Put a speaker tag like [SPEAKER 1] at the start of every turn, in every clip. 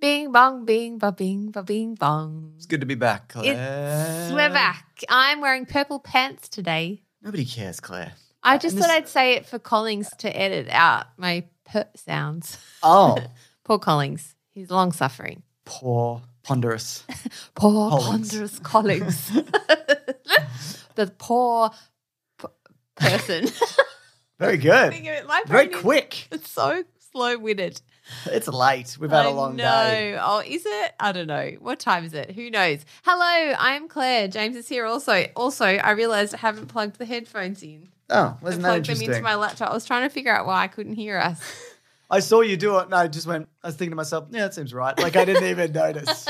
[SPEAKER 1] Bing bong, bing ba bing ba bing bong.
[SPEAKER 2] It's good to be back, Claire.
[SPEAKER 1] It's we're back. I'm wearing purple pants today.
[SPEAKER 2] Nobody cares, Claire.
[SPEAKER 1] I just
[SPEAKER 2] And
[SPEAKER 1] thought
[SPEAKER 2] this-
[SPEAKER 1] I'd say it for Collings to edit out my p sounds.
[SPEAKER 2] Oh,
[SPEAKER 1] Poor Collings. He's long suffering.
[SPEAKER 2] poor, ponderous.
[SPEAKER 1] Poor ponderous Collings. the poor p- person.
[SPEAKER 2] Very good.
[SPEAKER 1] Think of it, my
[SPEAKER 2] Very quick.
[SPEAKER 1] It's so slow witted.
[SPEAKER 2] It's late. We've had a
[SPEAKER 1] I
[SPEAKER 2] long
[SPEAKER 1] know.
[SPEAKER 2] day.
[SPEAKER 1] Oh, is it? I don't know. What time is it? Who knows? Hello, I'm Claire. James is here also. Also, I realized I haven't plugged the headphones in.
[SPEAKER 2] Oh, wasn't that
[SPEAKER 1] plugged them
[SPEAKER 2] interesting?
[SPEAKER 1] into my laptop. I was trying to figure out why I couldn't hear us.
[SPEAKER 2] I saw you do it. and I just went. I was thinking to myself, yeah, that seems right. Like I didn't even notice.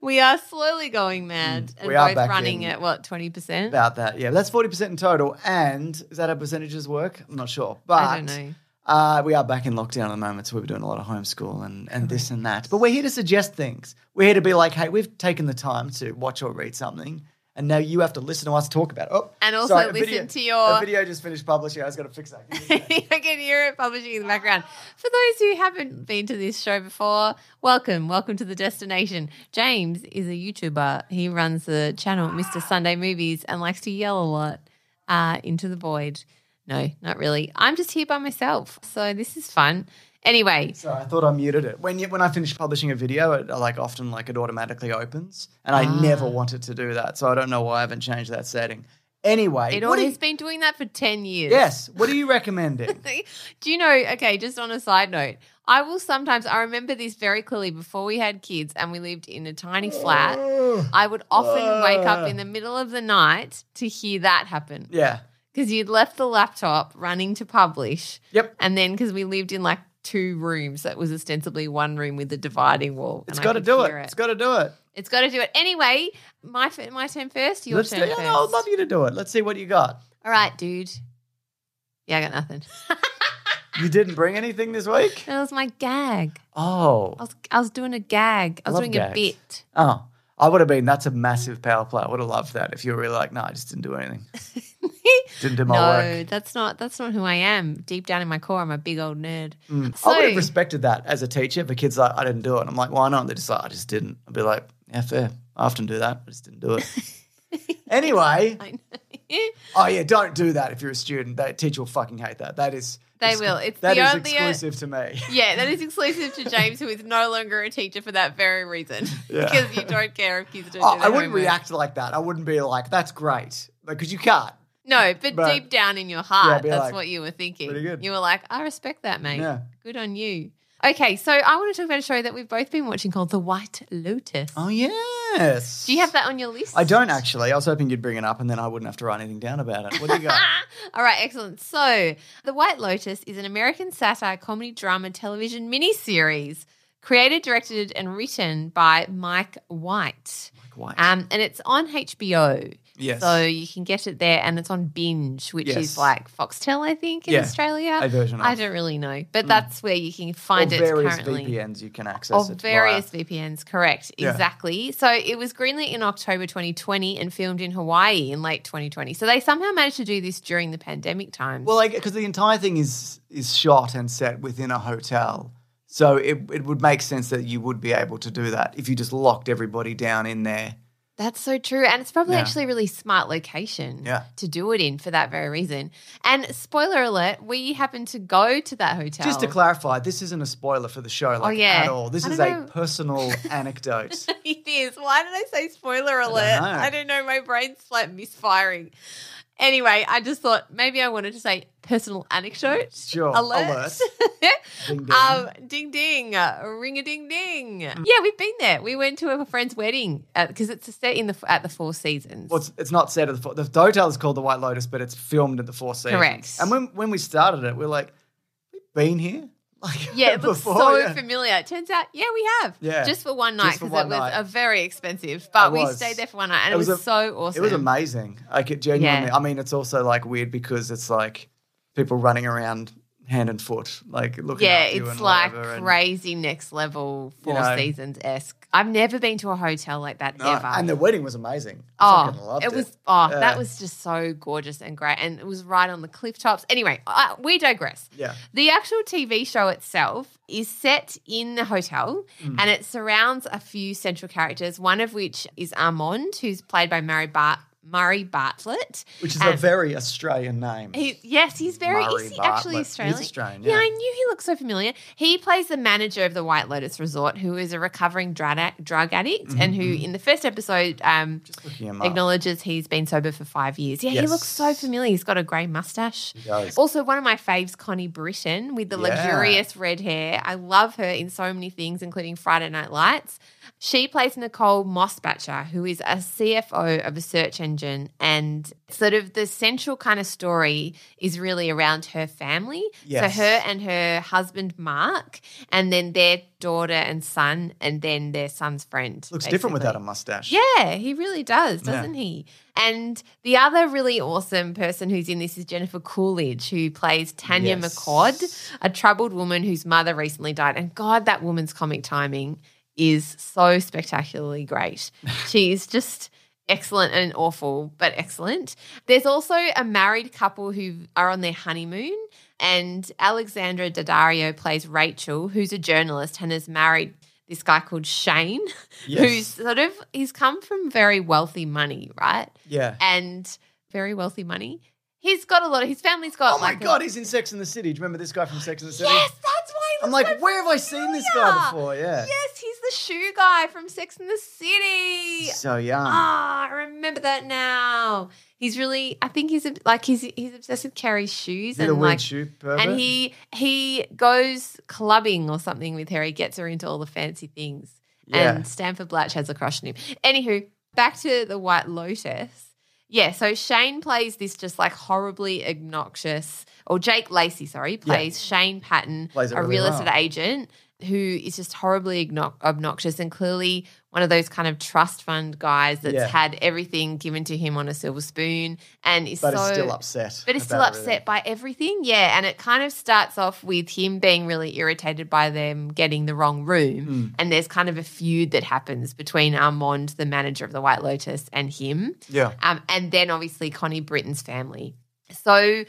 [SPEAKER 1] We are slowly going mad and
[SPEAKER 2] Mm, we are
[SPEAKER 1] both
[SPEAKER 2] back
[SPEAKER 1] running
[SPEAKER 2] in.
[SPEAKER 1] at what, 20%?
[SPEAKER 2] About that, yeah. That's forty percent in total. And is that how percentages work? I'm not sure, but
[SPEAKER 1] I don't know.
[SPEAKER 2] Uh, we are back in lockdown at the moment, so we're doing a lot of homeschool and, and this and that. But we're here to suggest things. We're here to be like, hey, we've taken the time to watch or read something, and now you have to listen to us talk about it. Oh,
[SPEAKER 1] And also
[SPEAKER 2] sorry,
[SPEAKER 1] listen
[SPEAKER 2] video-
[SPEAKER 1] to your-
[SPEAKER 2] A video just finished publishing. I was going to fix that. Give me a.
[SPEAKER 1] I can hear it publishing in the background. For those who haven't been to this show before, welcome. Welcome to the destination. James is a YouTuber. He runs the channel Mr. Sunday Movies and likes to yell a lot uh, into the void. No, not really. I'm just here by myself. So this is fun. Anyway,
[SPEAKER 2] Sorry, I thought I muted it. When you, when I finish publishing a video, it like often like it automatically opens, and I
[SPEAKER 1] Ah.
[SPEAKER 2] never wanted to do that, so I don't know why I haven't changed that setting. Anyway,
[SPEAKER 1] it always
[SPEAKER 2] you-
[SPEAKER 1] been doing that for 10 years.
[SPEAKER 2] yes, what are you recommending?
[SPEAKER 1] Do you know? Okay, just on a side note, I will sometimes, I remember this very clearly before we had kids and we lived in a tiny flat. I would often wake up in the middle of the night to hear that happen
[SPEAKER 2] yeah,
[SPEAKER 1] because you'd left the laptop running to publish.
[SPEAKER 2] Yep.
[SPEAKER 1] And then because we lived in like two rooms, that was ostensibly one room with a dividing wall.
[SPEAKER 2] it's
[SPEAKER 1] I
[SPEAKER 2] got to do it.
[SPEAKER 1] hear
[SPEAKER 2] It's got to do it.
[SPEAKER 1] It's got to do it. Anyway, my, my turn first, your
[SPEAKER 2] Let's
[SPEAKER 1] turn
[SPEAKER 2] do,
[SPEAKER 1] first.
[SPEAKER 2] no, I'd love you to do it. Let's see what you got.
[SPEAKER 1] All right, dude. Yeah, I got nothing.
[SPEAKER 2] You didn't bring anything this week?
[SPEAKER 1] that was my gag.
[SPEAKER 2] Oh.
[SPEAKER 1] I was, I was doing a gag. I was
[SPEAKER 2] love
[SPEAKER 1] doing a bit.
[SPEAKER 2] Oh. I would have been, that's a massive power play. I would have loved that if you were really like, no, I just didn't do anything. Didn't do my
[SPEAKER 1] no,
[SPEAKER 2] work.
[SPEAKER 1] that's not that's not who I am. Deep down in my core, I'm a big old nerd. So
[SPEAKER 2] Mm. I would have respected that as a teacher. If a kid's like, I didn't do it. And I'm like, why not? And they're just like, I just didn't. I'd be like, yeah, fair. I often do that. I just didn't do it. anyway. Oh, yeah, don't do that if you're a student. That teacher will fucking hate that. That is.
[SPEAKER 1] They will. It's
[SPEAKER 2] that
[SPEAKER 1] the
[SPEAKER 2] is
[SPEAKER 1] only- uh,
[SPEAKER 2] exclusive to me.
[SPEAKER 1] yeah, that is exclusive to James, who is no longer a teacher for that very reason.
[SPEAKER 2] Yeah.
[SPEAKER 1] because you don't care if kids don't
[SPEAKER 2] Oh,
[SPEAKER 1] do
[SPEAKER 2] I wouldn't
[SPEAKER 1] homework.
[SPEAKER 2] react like that. I wouldn't be like, that's great. Because you can't.
[SPEAKER 1] No, but,
[SPEAKER 2] But-
[SPEAKER 1] deep down in your heart,
[SPEAKER 2] be
[SPEAKER 1] that's
[SPEAKER 2] like,
[SPEAKER 1] what you were thinking.
[SPEAKER 2] pretty good.
[SPEAKER 1] You were like, I respect that, mate.
[SPEAKER 2] Yeah.
[SPEAKER 1] Good on you. Okay, so I want to talk about a show that we've both been watching called The White Lotus.
[SPEAKER 2] Oh, yes.
[SPEAKER 1] Do you have that on your list?
[SPEAKER 2] I don't actually. I was hoping you'd bring it up and then I wouldn't have to write anything down about it. What do you got?
[SPEAKER 1] All right, excellent. So, The White Lotus is an American satire comedy drama television miniseries created, directed, and written by Mike White.
[SPEAKER 2] White.
[SPEAKER 1] Um, and it's on HBO.
[SPEAKER 2] Yes.
[SPEAKER 1] So you can get it there, and it's on Binge, which
[SPEAKER 2] Yes.
[SPEAKER 1] is like Foxtel, I think, in
[SPEAKER 2] Yeah,
[SPEAKER 1] Australia.
[SPEAKER 2] a version
[SPEAKER 1] I
[SPEAKER 2] of. Mm.
[SPEAKER 1] don't really know, but that's where you can find
[SPEAKER 2] or
[SPEAKER 1] it
[SPEAKER 2] various
[SPEAKER 1] currently.
[SPEAKER 2] VPNs you can access
[SPEAKER 1] Of
[SPEAKER 2] it
[SPEAKER 1] various
[SPEAKER 2] via.
[SPEAKER 1] VPNs, correct.
[SPEAKER 2] Yeah.
[SPEAKER 1] Exactly. So it was greenlit in October 2020 and filmed in Hawaii in late 2020. So they somehow managed to do this during the pandemic times.
[SPEAKER 2] Well, like because the entire thing is is shot and set within a hotel, so it it would make sense that you would be able to do that if you just locked everybody down in there.
[SPEAKER 1] That's so true. And it's probably
[SPEAKER 2] Yeah.
[SPEAKER 1] actually a really smart location
[SPEAKER 2] Yeah.
[SPEAKER 1] to do it in for that very reason. And spoiler alert, we happened to go to that hotel.
[SPEAKER 2] Just to clarify, this isn't a spoiler for the show, oh, like
[SPEAKER 1] Oh, yeah.
[SPEAKER 2] at all. This is
[SPEAKER 1] don't
[SPEAKER 2] a personal anecdote.
[SPEAKER 1] it is. Why did I say spoiler alert?
[SPEAKER 2] know.
[SPEAKER 1] I don't know. My brain's like misfiring. Anyway, I just thought maybe I wanted to say personal anecdote.
[SPEAKER 2] Sure.
[SPEAKER 1] Alert.
[SPEAKER 2] Alert. Ding, ding.
[SPEAKER 1] Um, ding ding, ring a ding ding. Yeah, we've been there. We went to a friend's wedding because it's a set in the at the Four Seasons.
[SPEAKER 2] Well, it's, it's not set at the, Four. the hotel is called the White Lotus, but it's filmed at the Four Seasons.
[SPEAKER 1] Correct.
[SPEAKER 2] And when when we started it, we are like, we've been here? Like
[SPEAKER 1] Yeah, it looks
[SPEAKER 2] before?
[SPEAKER 1] so
[SPEAKER 2] Yeah.
[SPEAKER 1] familiar. It turns out, yeah, we have.
[SPEAKER 2] Yeah.
[SPEAKER 1] Just for one night because it was
[SPEAKER 2] night.
[SPEAKER 1] a very expensive. But we stayed there for one night and
[SPEAKER 2] It
[SPEAKER 1] it, was,
[SPEAKER 2] was a-
[SPEAKER 1] so awesome.
[SPEAKER 2] It was amazing. Like it genuinely.
[SPEAKER 1] Yeah.
[SPEAKER 2] I mean, it's also like weird because it's like people running around hand and foot, like looking.
[SPEAKER 1] Yeah,
[SPEAKER 2] you
[SPEAKER 1] it's like
[SPEAKER 2] whatever, and-
[SPEAKER 1] crazy next level Four
[SPEAKER 2] know.
[SPEAKER 1] Seasons esque. I've never been to a hotel like that
[SPEAKER 2] No,
[SPEAKER 1] ever.
[SPEAKER 2] and the wedding was amazing. I
[SPEAKER 1] Oh,
[SPEAKER 2] loved
[SPEAKER 1] it was oh,
[SPEAKER 2] Yeah.
[SPEAKER 1] that was just so gorgeous and great, and it was right on the cliff tops. Anyway, uh, we digress.
[SPEAKER 2] Yeah.
[SPEAKER 1] The actual TV show itself is set in the hotel,
[SPEAKER 2] Mm.
[SPEAKER 1] and it surrounds a few central characters. One of which is Armand, who's played by Murray Bart. Murray Bartlett,
[SPEAKER 2] which is a very Australian name.
[SPEAKER 1] he, yes, he's very.
[SPEAKER 2] Murray
[SPEAKER 1] is he actually
[SPEAKER 2] Bartlett. He's
[SPEAKER 1] Australian?
[SPEAKER 2] Australian,
[SPEAKER 1] Yeah.
[SPEAKER 2] yeah.
[SPEAKER 1] I knew he looked so familiar. He plays the manager of the White Lotus Resort, who is a recovering drug, ad- drug addict, and who, in the first episode, um,
[SPEAKER 2] Mm-hmm, up.
[SPEAKER 1] acknowledges he's been sober for five years. Yeah, he looks so familiar. He's got a grey mustache.
[SPEAKER 2] He does.
[SPEAKER 1] Also, one of my faves, Connie Britton, with the
[SPEAKER 2] Yeah.
[SPEAKER 1] luxurious red hair. I love her in so many things, including Friday Night Lights. She plays Nicole Mossbacher, who is a CFO of a search engine. And sort of the central kind of story is really around her family.
[SPEAKER 2] Yes.
[SPEAKER 1] So, her and her husband, Mark, and then their daughter and son, and then their son's friend.
[SPEAKER 2] Looks different without a mustache.
[SPEAKER 1] Yeah, he really does, doesn't he? And the other really awesome person who's in this is Jennifer Coolidge, who plays Tanya
[SPEAKER 2] Yes.
[SPEAKER 1] McQuoid, a troubled woman whose mother recently died. And God, that woman's comic timing is so spectacularly great. She's just excellent and awful, but excellent. There's also a married couple who are on their honeymoon, and Alexandra Daddario plays Rachel, who's a journalist and has married this guy called Shane,
[SPEAKER 2] Yes.
[SPEAKER 1] who's sort of he's come from very wealthy money, right?
[SPEAKER 2] Yeah.
[SPEAKER 1] And very wealthy money. He's got a lot of his family's got
[SPEAKER 2] Oh my
[SPEAKER 1] like a-
[SPEAKER 2] god, he's in Sex and the City. Do you remember this guy from Sex and the City?
[SPEAKER 1] Yes, that's why
[SPEAKER 2] I'm like, where have I seen this guy before? Yeah.
[SPEAKER 1] Yes, he's the shoe guy from Sex and the City.
[SPEAKER 2] So young.
[SPEAKER 1] Ah, I remember that now. He's really, I think he's like he's he's obsessed with Carrie's shoes and like,
[SPEAKER 2] shoe pervert?
[SPEAKER 1] and he he goes clubbing or something with her. He gets her into all the fancy things,
[SPEAKER 2] Yeah.
[SPEAKER 1] and Stanford Blatch has a crush on him. Anywho, back to the White Lotus. Yeah, so Shane plays this just like horribly obnoxious, or Jake Lacy, sorry, plays Shane Patton,
[SPEAKER 2] Plays
[SPEAKER 1] a
[SPEAKER 2] really
[SPEAKER 1] real estate agent who is just horribly obnoxious and clearly one of those kind of trust fund guys that's
[SPEAKER 2] Yeah.
[SPEAKER 1] had everything given to him on a silver spoon and is
[SPEAKER 2] but
[SPEAKER 1] so
[SPEAKER 2] is still upset.
[SPEAKER 1] but is still upset
[SPEAKER 2] everything.
[SPEAKER 1] by everything. Yeah. And it kind of starts off with him being really irritated by them getting the wrong room.
[SPEAKER 2] Hmm.
[SPEAKER 1] And there's kind of a feud that happens between Armand, the manager of the White Lotus, and him.
[SPEAKER 2] Yeah.
[SPEAKER 1] Um, and then obviously Connie Britton's family. So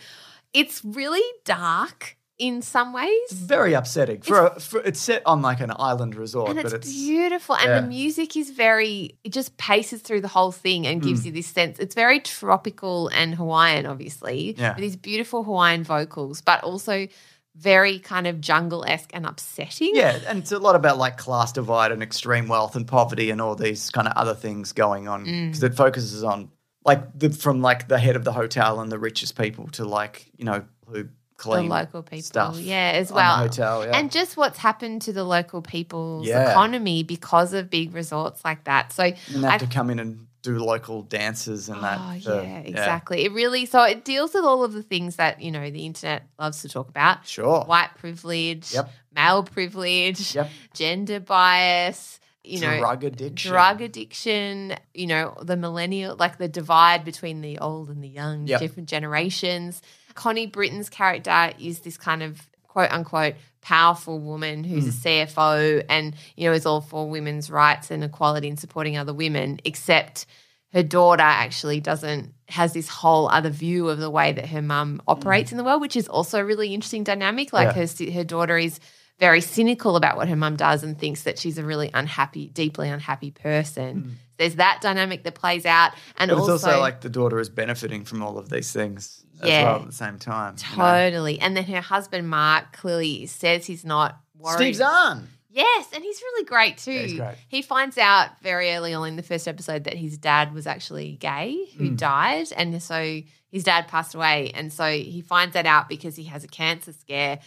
[SPEAKER 1] it's really dark in some ways.
[SPEAKER 2] Very upsetting. For, a, for it's set on like an island resort,
[SPEAKER 1] And
[SPEAKER 2] but
[SPEAKER 1] it's,
[SPEAKER 2] it's
[SPEAKER 1] beautiful. And
[SPEAKER 2] yeah.
[SPEAKER 1] the music is very, it just paces through the whole thing and gives
[SPEAKER 2] Mm.
[SPEAKER 1] you this sense. It's very tropical and Hawaiian, obviously,
[SPEAKER 2] Yeah.
[SPEAKER 1] with these beautiful Hawaiian vocals, but also very kind of jungle esque and upsetting.
[SPEAKER 2] yeah, and it's a lot about like class divide and extreme wealth and poverty and all these kind of other things going on
[SPEAKER 1] Mm.
[SPEAKER 2] because it focuses on like the from like the head of the hotel and the richest people to like you know who
[SPEAKER 1] The local people,
[SPEAKER 2] stuff
[SPEAKER 1] yeah, as well.
[SPEAKER 2] hotel, yeah.
[SPEAKER 1] And just what's happened to the local people's
[SPEAKER 2] Yeah.
[SPEAKER 1] economy because of big resorts like that. So
[SPEAKER 2] and they have to come in and do local dances and that.
[SPEAKER 1] Oh,
[SPEAKER 2] for-
[SPEAKER 1] yeah, exactly. It really so it deals with all of the things that you know the internet loves to talk about:
[SPEAKER 2] Sure.
[SPEAKER 1] white privilege,
[SPEAKER 2] Yep.
[SPEAKER 1] male privilege,
[SPEAKER 2] Yep.
[SPEAKER 1] gender bias. You know,
[SPEAKER 2] drug addiction.
[SPEAKER 1] drug addiction. You know, the millennial, like the divide between the old and the young,
[SPEAKER 2] Yep.
[SPEAKER 1] different generations. Connie Britton's character is this kind of quote unquote powerful woman who's
[SPEAKER 2] Hmm.
[SPEAKER 1] a CFO and you know is all for women's rights and equality and supporting other women except her daughter actually doesn't has this whole other view of the way that her mum operates in the world which is also a really interesting dynamic like.
[SPEAKER 2] Yeah.
[SPEAKER 1] her her daughter is very cynical about what her mum does and thinks that she's a really unhappy deeply unhappy person there's that dynamic that plays out and.
[SPEAKER 2] But it's
[SPEAKER 1] also,
[SPEAKER 2] also like the daughter is benefiting from all of these things as well at the same time. you know?
[SPEAKER 1] Totally. And then her husband, Mark, clearly says he's not worried.
[SPEAKER 2] Steve Zahn.
[SPEAKER 1] Yes, and he's really great too.
[SPEAKER 2] he's great.
[SPEAKER 1] He finds out very early on in the first episode that his dad was actually gay who
[SPEAKER 2] Hmm.
[SPEAKER 1] died. And so his dad passed away. And so he finds that out because he has a cancer scare.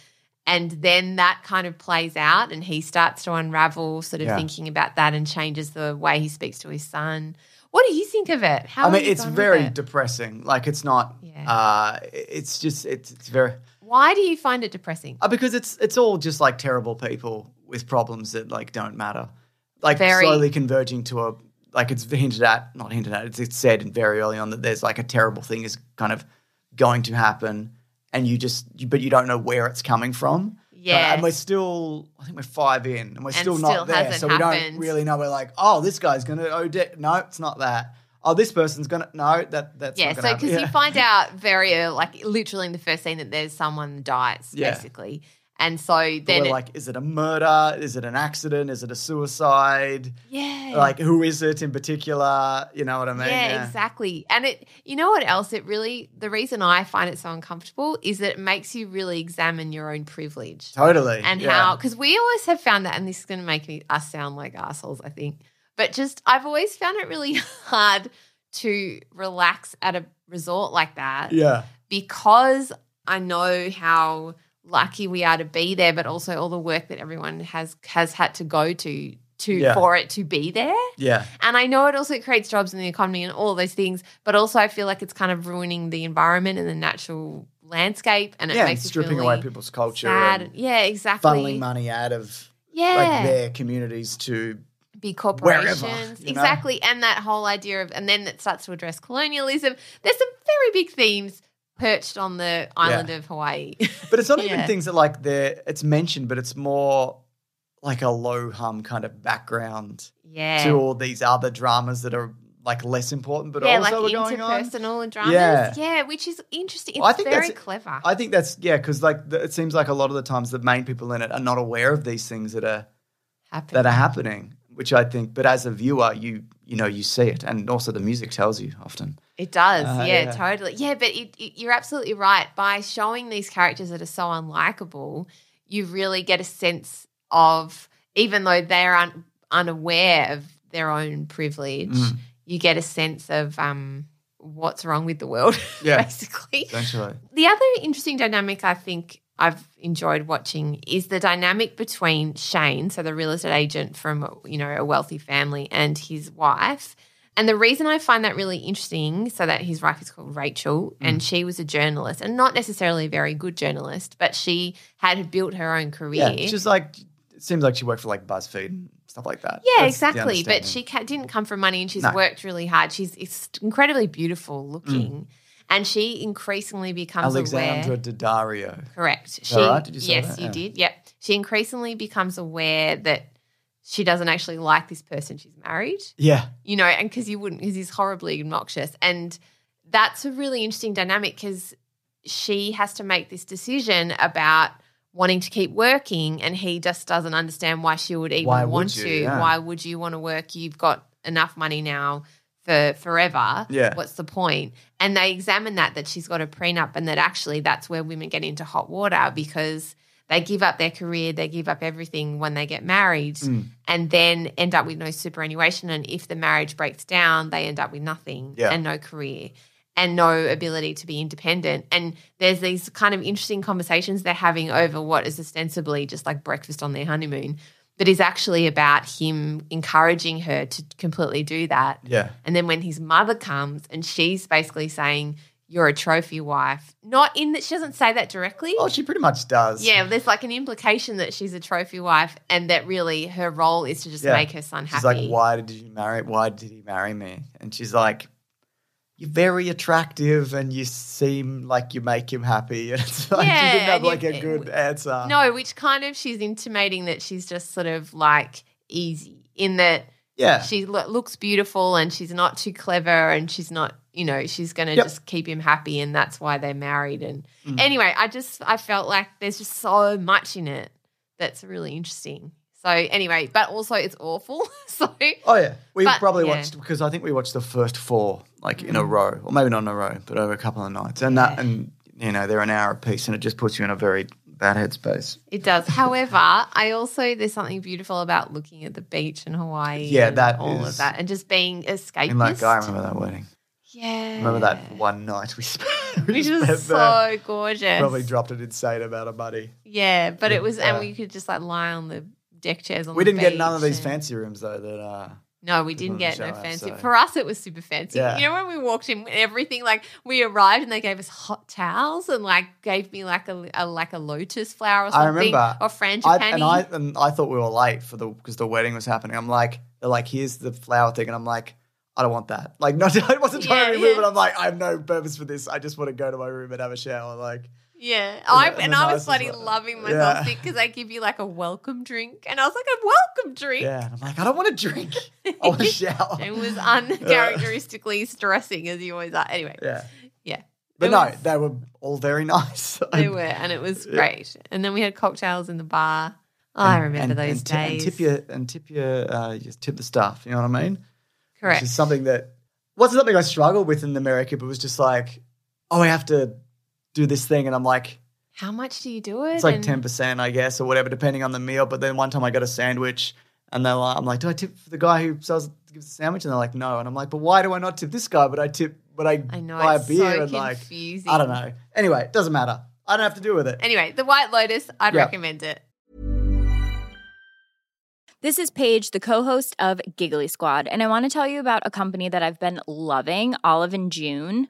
[SPEAKER 1] And then that kind of plays out and he starts to unravel, sort of
[SPEAKER 2] Yeah.
[SPEAKER 1] thinking about that and changes the way he speaks to his son. What do you think of it? How
[SPEAKER 2] I mean, it's very
[SPEAKER 1] it?
[SPEAKER 2] depressing. Like it's not.
[SPEAKER 1] Yeah.
[SPEAKER 2] Uh, it's just it's it's very.
[SPEAKER 1] Why do you find it depressing?
[SPEAKER 2] Uh, because it's it's all just like terrible people with problems that like don't matter, like
[SPEAKER 1] Very-
[SPEAKER 2] slowly converging to a like it's hinted at, not hinted at. It's, it's said very early on that there's like a terrible thing is kind of going to happen, and you just but you don't know where it's coming from.
[SPEAKER 1] Yeah.
[SPEAKER 2] and we're still I think we're five in, and we're still
[SPEAKER 1] still
[SPEAKER 2] not there, so we don't really know. We're like, oh, this guy's gonna oh de- no, it's not that. Oh, this person's gonna no, that that's
[SPEAKER 1] Yeah, so because
[SPEAKER 2] happen.
[SPEAKER 1] you find out very early, like literally in the first scene that there's someone dies,
[SPEAKER 2] Yeah.
[SPEAKER 1] basically. And so then,
[SPEAKER 2] we're like, is it a murder? Is it an accident? Is it a suicide?
[SPEAKER 1] yeah.
[SPEAKER 2] Like, who is it in particular? You know what I mean?
[SPEAKER 1] yeah, exactly. And it, you know what else? It really, the reason I find it so uncomfortable is that it makes you really examine your own privilege
[SPEAKER 2] Totally.
[SPEAKER 1] and
[SPEAKER 2] yeah.
[SPEAKER 1] how, because we always have found that, and this is going to make me us sound like assholes, I think. But just, I've always found it really hard to relax at a resort like that
[SPEAKER 2] Yeah.
[SPEAKER 1] because I know how lucky we are to be there, but also all the work that everyone has has had to go to to
[SPEAKER 2] Yeah.
[SPEAKER 1] for it to be there.
[SPEAKER 2] Yeah.
[SPEAKER 1] And I know it also creates jobs in the economy and all those things, but also I feel like it's kind of ruining the environment and the natural landscape, and it
[SPEAKER 2] Yeah.
[SPEAKER 1] makes you
[SPEAKER 2] stripping
[SPEAKER 1] feel
[SPEAKER 2] away people's culture
[SPEAKER 1] sad.
[SPEAKER 2] and
[SPEAKER 1] yeah, exactly.
[SPEAKER 2] funneling money out of
[SPEAKER 1] yeah,
[SPEAKER 2] like their communities to
[SPEAKER 1] big
[SPEAKER 2] wherever,
[SPEAKER 1] corporations.
[SPEAKER 2] know?
[SPEAKER 1] Exactly. And that whole idea of, and then it starts to address colonialism. There's some very big themes perched on the island of Hawaii.
[SPEAKER 2] But it's not
[SPEAKER 1] Yeah.
[SPEAKER 2] even things that like they're it's mentioned, but it's more like a low hum kind of background
[SPEAKER 1] yeah.
[SPEAKER 2] to all these other dramas that are like less important, but
[SPEAKER 1] yeah,
[SPEAKER 2] also
[SPEAKER 1] like
[SPEAKER 2] going on.
[SPEAKER 1] interpersonal dramas.
[SPEAKER 2] Yeah.
[SPEAKER 1] Yeah. which is interesting. It's
[SPEAKER 2] Well, I think
[SPEAKER 1] very
[SPEAKER 2] that's-
[SPEAKER 1] clever.
[SPEAKER 2] I think that's yeah, because like the, it seems like a lot of the times the main people in it are not aware of these things that are
[SPEAKER 1] Happen.
[SPEAKER 2] that are happening, which I think. But as a viewer, you you know you see it, and also the music tells you often.
[SPEAKER 1] It does.
[SPEAKER 2] Uh,
[SPEAKER 1] yeah,
[SPEAKER 2] yeah.
[SPEAKER 1] totally. Yeah, but it, it, you're absolutely right. By showing these characters that are so unlikable, you really get a sense of, even though they're un, unaware of their own privilege,
[SPEAKER 2] Mm.
[SPEAKER 1] you get a sense of um, what's wrong with the world,
[SPEAKER 2] Yeah.
[SPEAKER 1] basically.
[SPEAKER 2] Essentially,
[SPEAKER 1] The other interesting dynamic I think I've enjoyed watching is the dynamic between Shane, so the real estate agent from you know a wealthy family, and his wife. And the reason I find that really interesting, so that his wife is called Rachel, mm. and she was a journalist, and not necessarily a very good journalist, but she had built her own career.
[SPEAKER 2] yeah. She's like it seems like she worked for like BuzzFeed and stuff like that.
[SPEAKER 1] Yeah,
[SPEAKER 2] That's
[SPEAKER 1] exactly. But she ca- didn't come from money, and she's
[SPEAKER 2] No.
[SPEAKER 1] worked really hard. She's it's incredibly beautiful looking, mm. And she increasingly becomes
[SPEAKER 2] Alexandra
[SPEAKER 1] aware.
[SPEAKER 2] Daddario.
[SPEAKER 1] Correct. She,
[SPEAKER 2] right? Did you say
[SPEAKER 1] yes,
[SPEAKER 2] that?
[SPEAKER 1] you
[SPEAKER 2] Yeah.
[SPEAKER 1] did. Yep. She increasingly becomes aware that she doesn't actually like this person she's married.
[SPEAKER 2] Yeah,
[SPEAKER 1] You know, and because you wouldn't, because he's horribly obnoxious, and that's a really interesting dynamic because she has to make this decision about wanting to keep working, and he just doesn't understand why she would even
[SPEAKER 2] Why would
[SPEAKER 1] want
[SPEAKER 2] you?
[SPEAKER 1] to.
[SPEAKER 2] Yeah.
[SPEAKER 1] Why would you want to work? You've got enough money now for forever.
[SPEAKER 2] Yeah.
[SPEAKER 1] What's the point? And they examine that that she's got a prenup and that actually that's where women get into hot water because they give up their career, they give up everything when they get married
[SPEAKER 2] Mm.
[SPEAKER 1] and then end up with no superannuation. And if the marriage breaks down, they end up with nothing
[SPEAKER 2] Yeah.
[SPEAKER 1] and no career and no ability to be independent. And there's these kind of interesting conversations they're having over what is ostensibly just like breakfast on their honeymoon, but is actually about him encouraging her to completely do that.
[SPEAKER 2] yeah.
[SPEAKER 1] And then when his mother comes and she's basically saying, You're a trophy wife, not in that she doesn't say that directly.
[SPEAKER 2] Oh, she pretty much does.
[SPEAKER 1] Yeah, there's like an implication that she's a trophy wife and that really her role is to just
[SPEAKER 2] Yeah.
[SPEAKER 1] make her son happy.
[SPEAKER 2] She's like, why did you marry? Why did he marry me? And she's like, you're very attractive, and you seem like you make him happy. And it's like
[SPEAKER 1] Yeah,
[SPEAKER 2] she didn't have
[SPEAKER 1] and you-
[SPEAKER 2] like a good answer.
[SPEAKER 1] No, which kind of she's intimating that she's just sort of like easy in that
[SPEAKER 2] Yeah.
[SPEAKER 1] she lo- looks beautiful and she's not too clever and she's not, you know, she's going to
[SPEAKER 2] Yep.
[SPEAKER 1] just keep him happy and that's why they're married. And
[SPEAKER 2] Mm.
[SPEAKER 1] anyway, I just, I felt like there's just so much in it that's really interesting. So anyway, but also it's awful. so
[SPEAKER 2] Oh yeah, we
[SPEAKER 1] But,
[SPEAKER 2] probably
[SPEAKER 1] yeah.
[SPEAKER 2] watched because I think we watched the first four like in a row, or maybe not in a row, but over a couple of nights. And that, and you know, they're an hour a piece, and it just puts you in a very bad headspace.
[SPEAKER 1] It does. However, I also there's something beautiful about looking at the beach in Hawaii.
[SPEAKER 2] Yeah,
[SPEAKER 1] and
[SPEAKER 2] that
[SPEAKER 1] all of that, and just being escapist.
[SPEAKER 2] And like, I remember that wedding.
[SPEAKER 1] Yeah,
[SPEAKER 2] Remember that one night we spent.
[SPEAKER 1] which was
[SPEAKER 2] there.
[SPEAKER 1] so gorgeous.
[SPEAKER 2] Probably dropped an insane amount of money.
[SPEAKER 1] Yeah, but it was, and
[SPEAKER 2] Yeah.
[SPEAKER 1] we could just like lie on the deck chairs on.
[SPEAKER 2] We didn't get none of these fancy rooms though. That uh,
[SPEAKER 1] No, we didn't get no fancy.
[SPEAKER 2] so-
[SPEAKER 1] For us, it was super fancy.
[SPEAKER 2] Yeah.
[SPEAKER 1] You know, when we walked in, everything like we arrived and they gave us hot towels and like gave me like a, a like a lotus flower or
[SPEAKER 2] I
[SPEAKER 1] something,
[SPEAKER 2] remember.
[SPEAKER 1] or frangipani.
[SPEAKER 2] I, and I and I thought we were late for the because the wedding was happening. I'm like, they're like, here's the flower thing, and I'm like, I don't want that. Like, not I wasn't trying
[SPEAKER 1] Yeah,
[SPEAKER 2] to remove
[SPEAKER 1] yeah.
[SPEAKER 2] it. I'm like, I have no purpose for this. I just want to go to my room and have a shower. Like,
[SPEAKER 1] yeah, I and I was bloody loving myself
[SPEAKER 2] Yeah.
[SPEAKER 1] because they give you like a welcome drink, and I was like, a welcome drink.
[SPEAKER 2] yeah. And I'm like, I don't want to drink. I want to shower.
[SPEAKER 1] It was uncharacteristically stressing as you always are. Anyway,
[SPEAKER 2] yeah.
[SPEAKER 1] yeah.
[SPEAKER 2] But
[SPEAKER 1] It
[SPEAKER 2] no,
[SPEAKER 1] was-
[SPEAKER 2] they were all very nice.
[SPEAKER 1] They were, and it was great. And then we had cocktails in the bar. Oh, I remember
[SPEAKER 2] and,
[SPEAKER 1] those
[SPEAKER 2] and and
[SPEAKER 1] days.
[SPEAKER 2] tip your and tip your uh, you tip the staff. You know what I mean?
[SPEAKER 1] Correct.
[SPEAKER 2] Which is something that wasn't something I struggled with in America, but was just like, oh, I have to do this thing, and I'm like,
[SPEAKER 1] How much do you do it?
[SPEAKER 2] it's like ten percent, I guess, or whatever, depending on the meal. But then one time I got a sandwich, and they're like, I'm like, do I tip for the guy who sells gives the sandwich? And they're like, no, and I'm like, but why do I not tip this guy? But I tip, but I,
[SPEAKER 1] I know
[SPEAKER 2] buy
[SPEAKER 1] it's
[SPEAKER 2] a beer
[SPEAKER 1] so
[SPEAKER 2] and like. I don't know. Anyway, it doesn't matter. I don't have to deal with it.
[SPEAKER 1] Anyway, the White Lotus, I'd
[SPEAKER 2] Yeah.
[SPEAKER 1] recommend it.
[SPEAKER 3] This is Paige, the co-host of Giggly Squad, and I want to tell you about a company that I've been loving, Olive and June.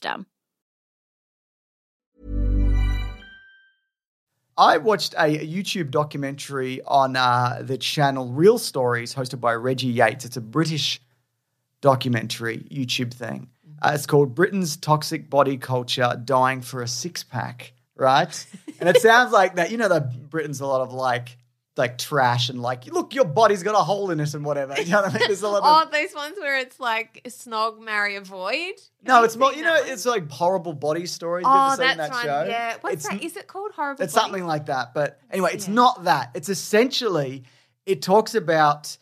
[SPEAKER 2] I watched a YouTube documentary on uh, the channel Real Stories, hosted by Reggie Yates. It's a British documentary YouTube thing. Uh, it's called Britain's Toxic Body Culture Dying for a Six Pack, right? and it sounds like that, you know, that Britain's a lot of like, like trash and like, look, your body's got a hole in it and whatever. You know what I mean? There's a lot
[SPEAKER 1] Oh,
[SPEAKER 2] of.
[SPEAKER 1] those ones where it's like snog, marry, avoid.
[SPEAKER 2] No, it's more, you know,
[SPEAKER 1] one?
[SPEAKER 2] it's like horrible body stories. Have you
[SPEAKER 1] Oh,
[SPEAKER 2] ever
[SPEAKER 1] that's
[SPEAKER 2] that
[SPEAKER 1] one.
[SPEAKER 2] show?
[SPEAKER 1] Yeah. What's
[SPEAKER 2] It's
[SPEAKER 1] that? Is it called horrible?
[SPEAKER 2] It's
[SPEAKER 1] Body?
[SPEAKER 2] something like that. But anyway, it's
[SPEAKER 1] Yeah.
[SPEAKER 2] not that. It's essentially, it talks about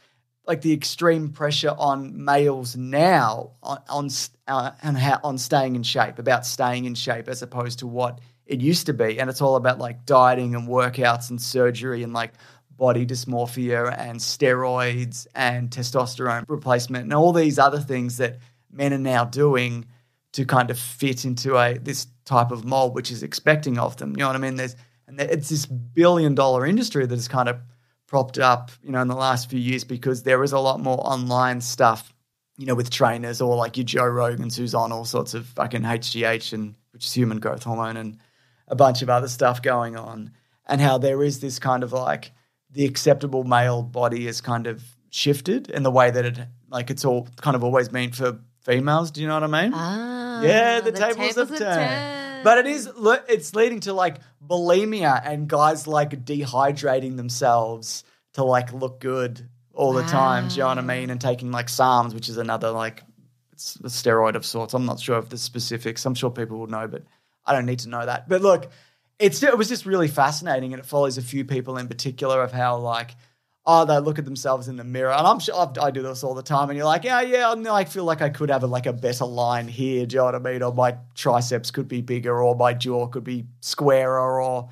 [SPEAKER 2] like the extreme pressure on males now on on uh, and how, on staying in shape, about staying in shape as opposed to what it used to be, and it's all about like dieting and workouts and surgery and like body dysmorphia and steroids and testosterone replacement and all these other things that men are now doing to kind of fit into a this type of mold which is expecting of them. You know what I mean? There's and it's this billion dollar industry that is kind of propped up, you know, in the last few years because there is a lot more online stuff, you know, with trainers or like your Joe Rogans who's on all sorts of fucking HGH and which is human growth hormone and a bunch of other stuff going on. And how there is this kind of like the acceptable male body is kind of shifted in the way that it like it's all kind of always been for females. Do you know what I mean?
[SPEAKER 1] Ah,
[SPEAKER 2] Yeah, the, tables, have turned. But it is it's leading to like bulimia and guys like dehydrating themselves to like look good all the time. Do you know what I mean? And taking like SARMs, which is another like it's a steroid of sorts. I'm not sure of the specifics. I'm sure people will know, but I don't need to know that. But look, it's it was just really fascinating, and it follows a few people in particular of how like. Oh, they look at themselves in the mirror, and I'm sure I do this all the time. And you're like, yeah, yeah, I feel like I could have a, like a better line here. Do you know what I mean? Or my triceps could be bigger, or my jaw could be squarer, or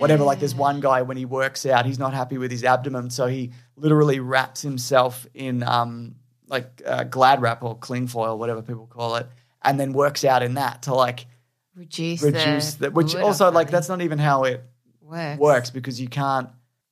[SPEAKER 2] whatever. Like there's one guy when he works out, he's not happy with his abdomen, so he literally wraps himself in um like uh, Glad wrap or cling foil, whatever people call it, and then works out in that to like
[SPEAKER 1] reduce,
[SPEAKER 2] reduce
[SPEAKER 1] the
[SPEAKER 2] that. Which also like that's not even how it
[SPEAKER 1] works.
[SPEAKER 2] works because you can't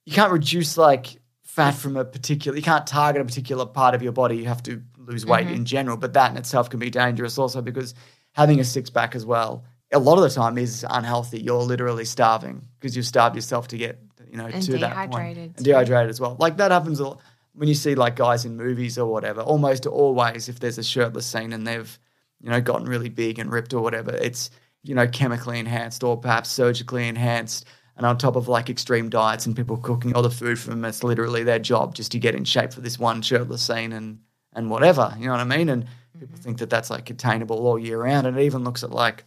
[SPEAKER 2] you can't reduce like fat from a particular you can't target a particular part of your body you have to lose weight
[SPEAKER 1] Mm-hmm.
[SPEAKER 2] in general but that in itself can be dangerous also because having a six pack as well a lot of the time is unhealthy you're literally starving because you've starved yourself to get you know
[SPEAKER 1] And
[SPEAKER 2] to that and
[SPEAKER 1] too.
[SPEAKER 2] dehydrated as well like that happens a lot when you see like guys in movies or whatever almost always if there's a shirtless scene and they've you know gotten really big and ripped or whatever it's you know chemically enhanced or perhaps surgically enhanced and on top of like extreme diets and people cooking all the food for them it's literally their job just to get in shape for this one shirtless scene and and whatever you know what i mean and people mm-hmm. think that that's like attainable all year round and it even looks at like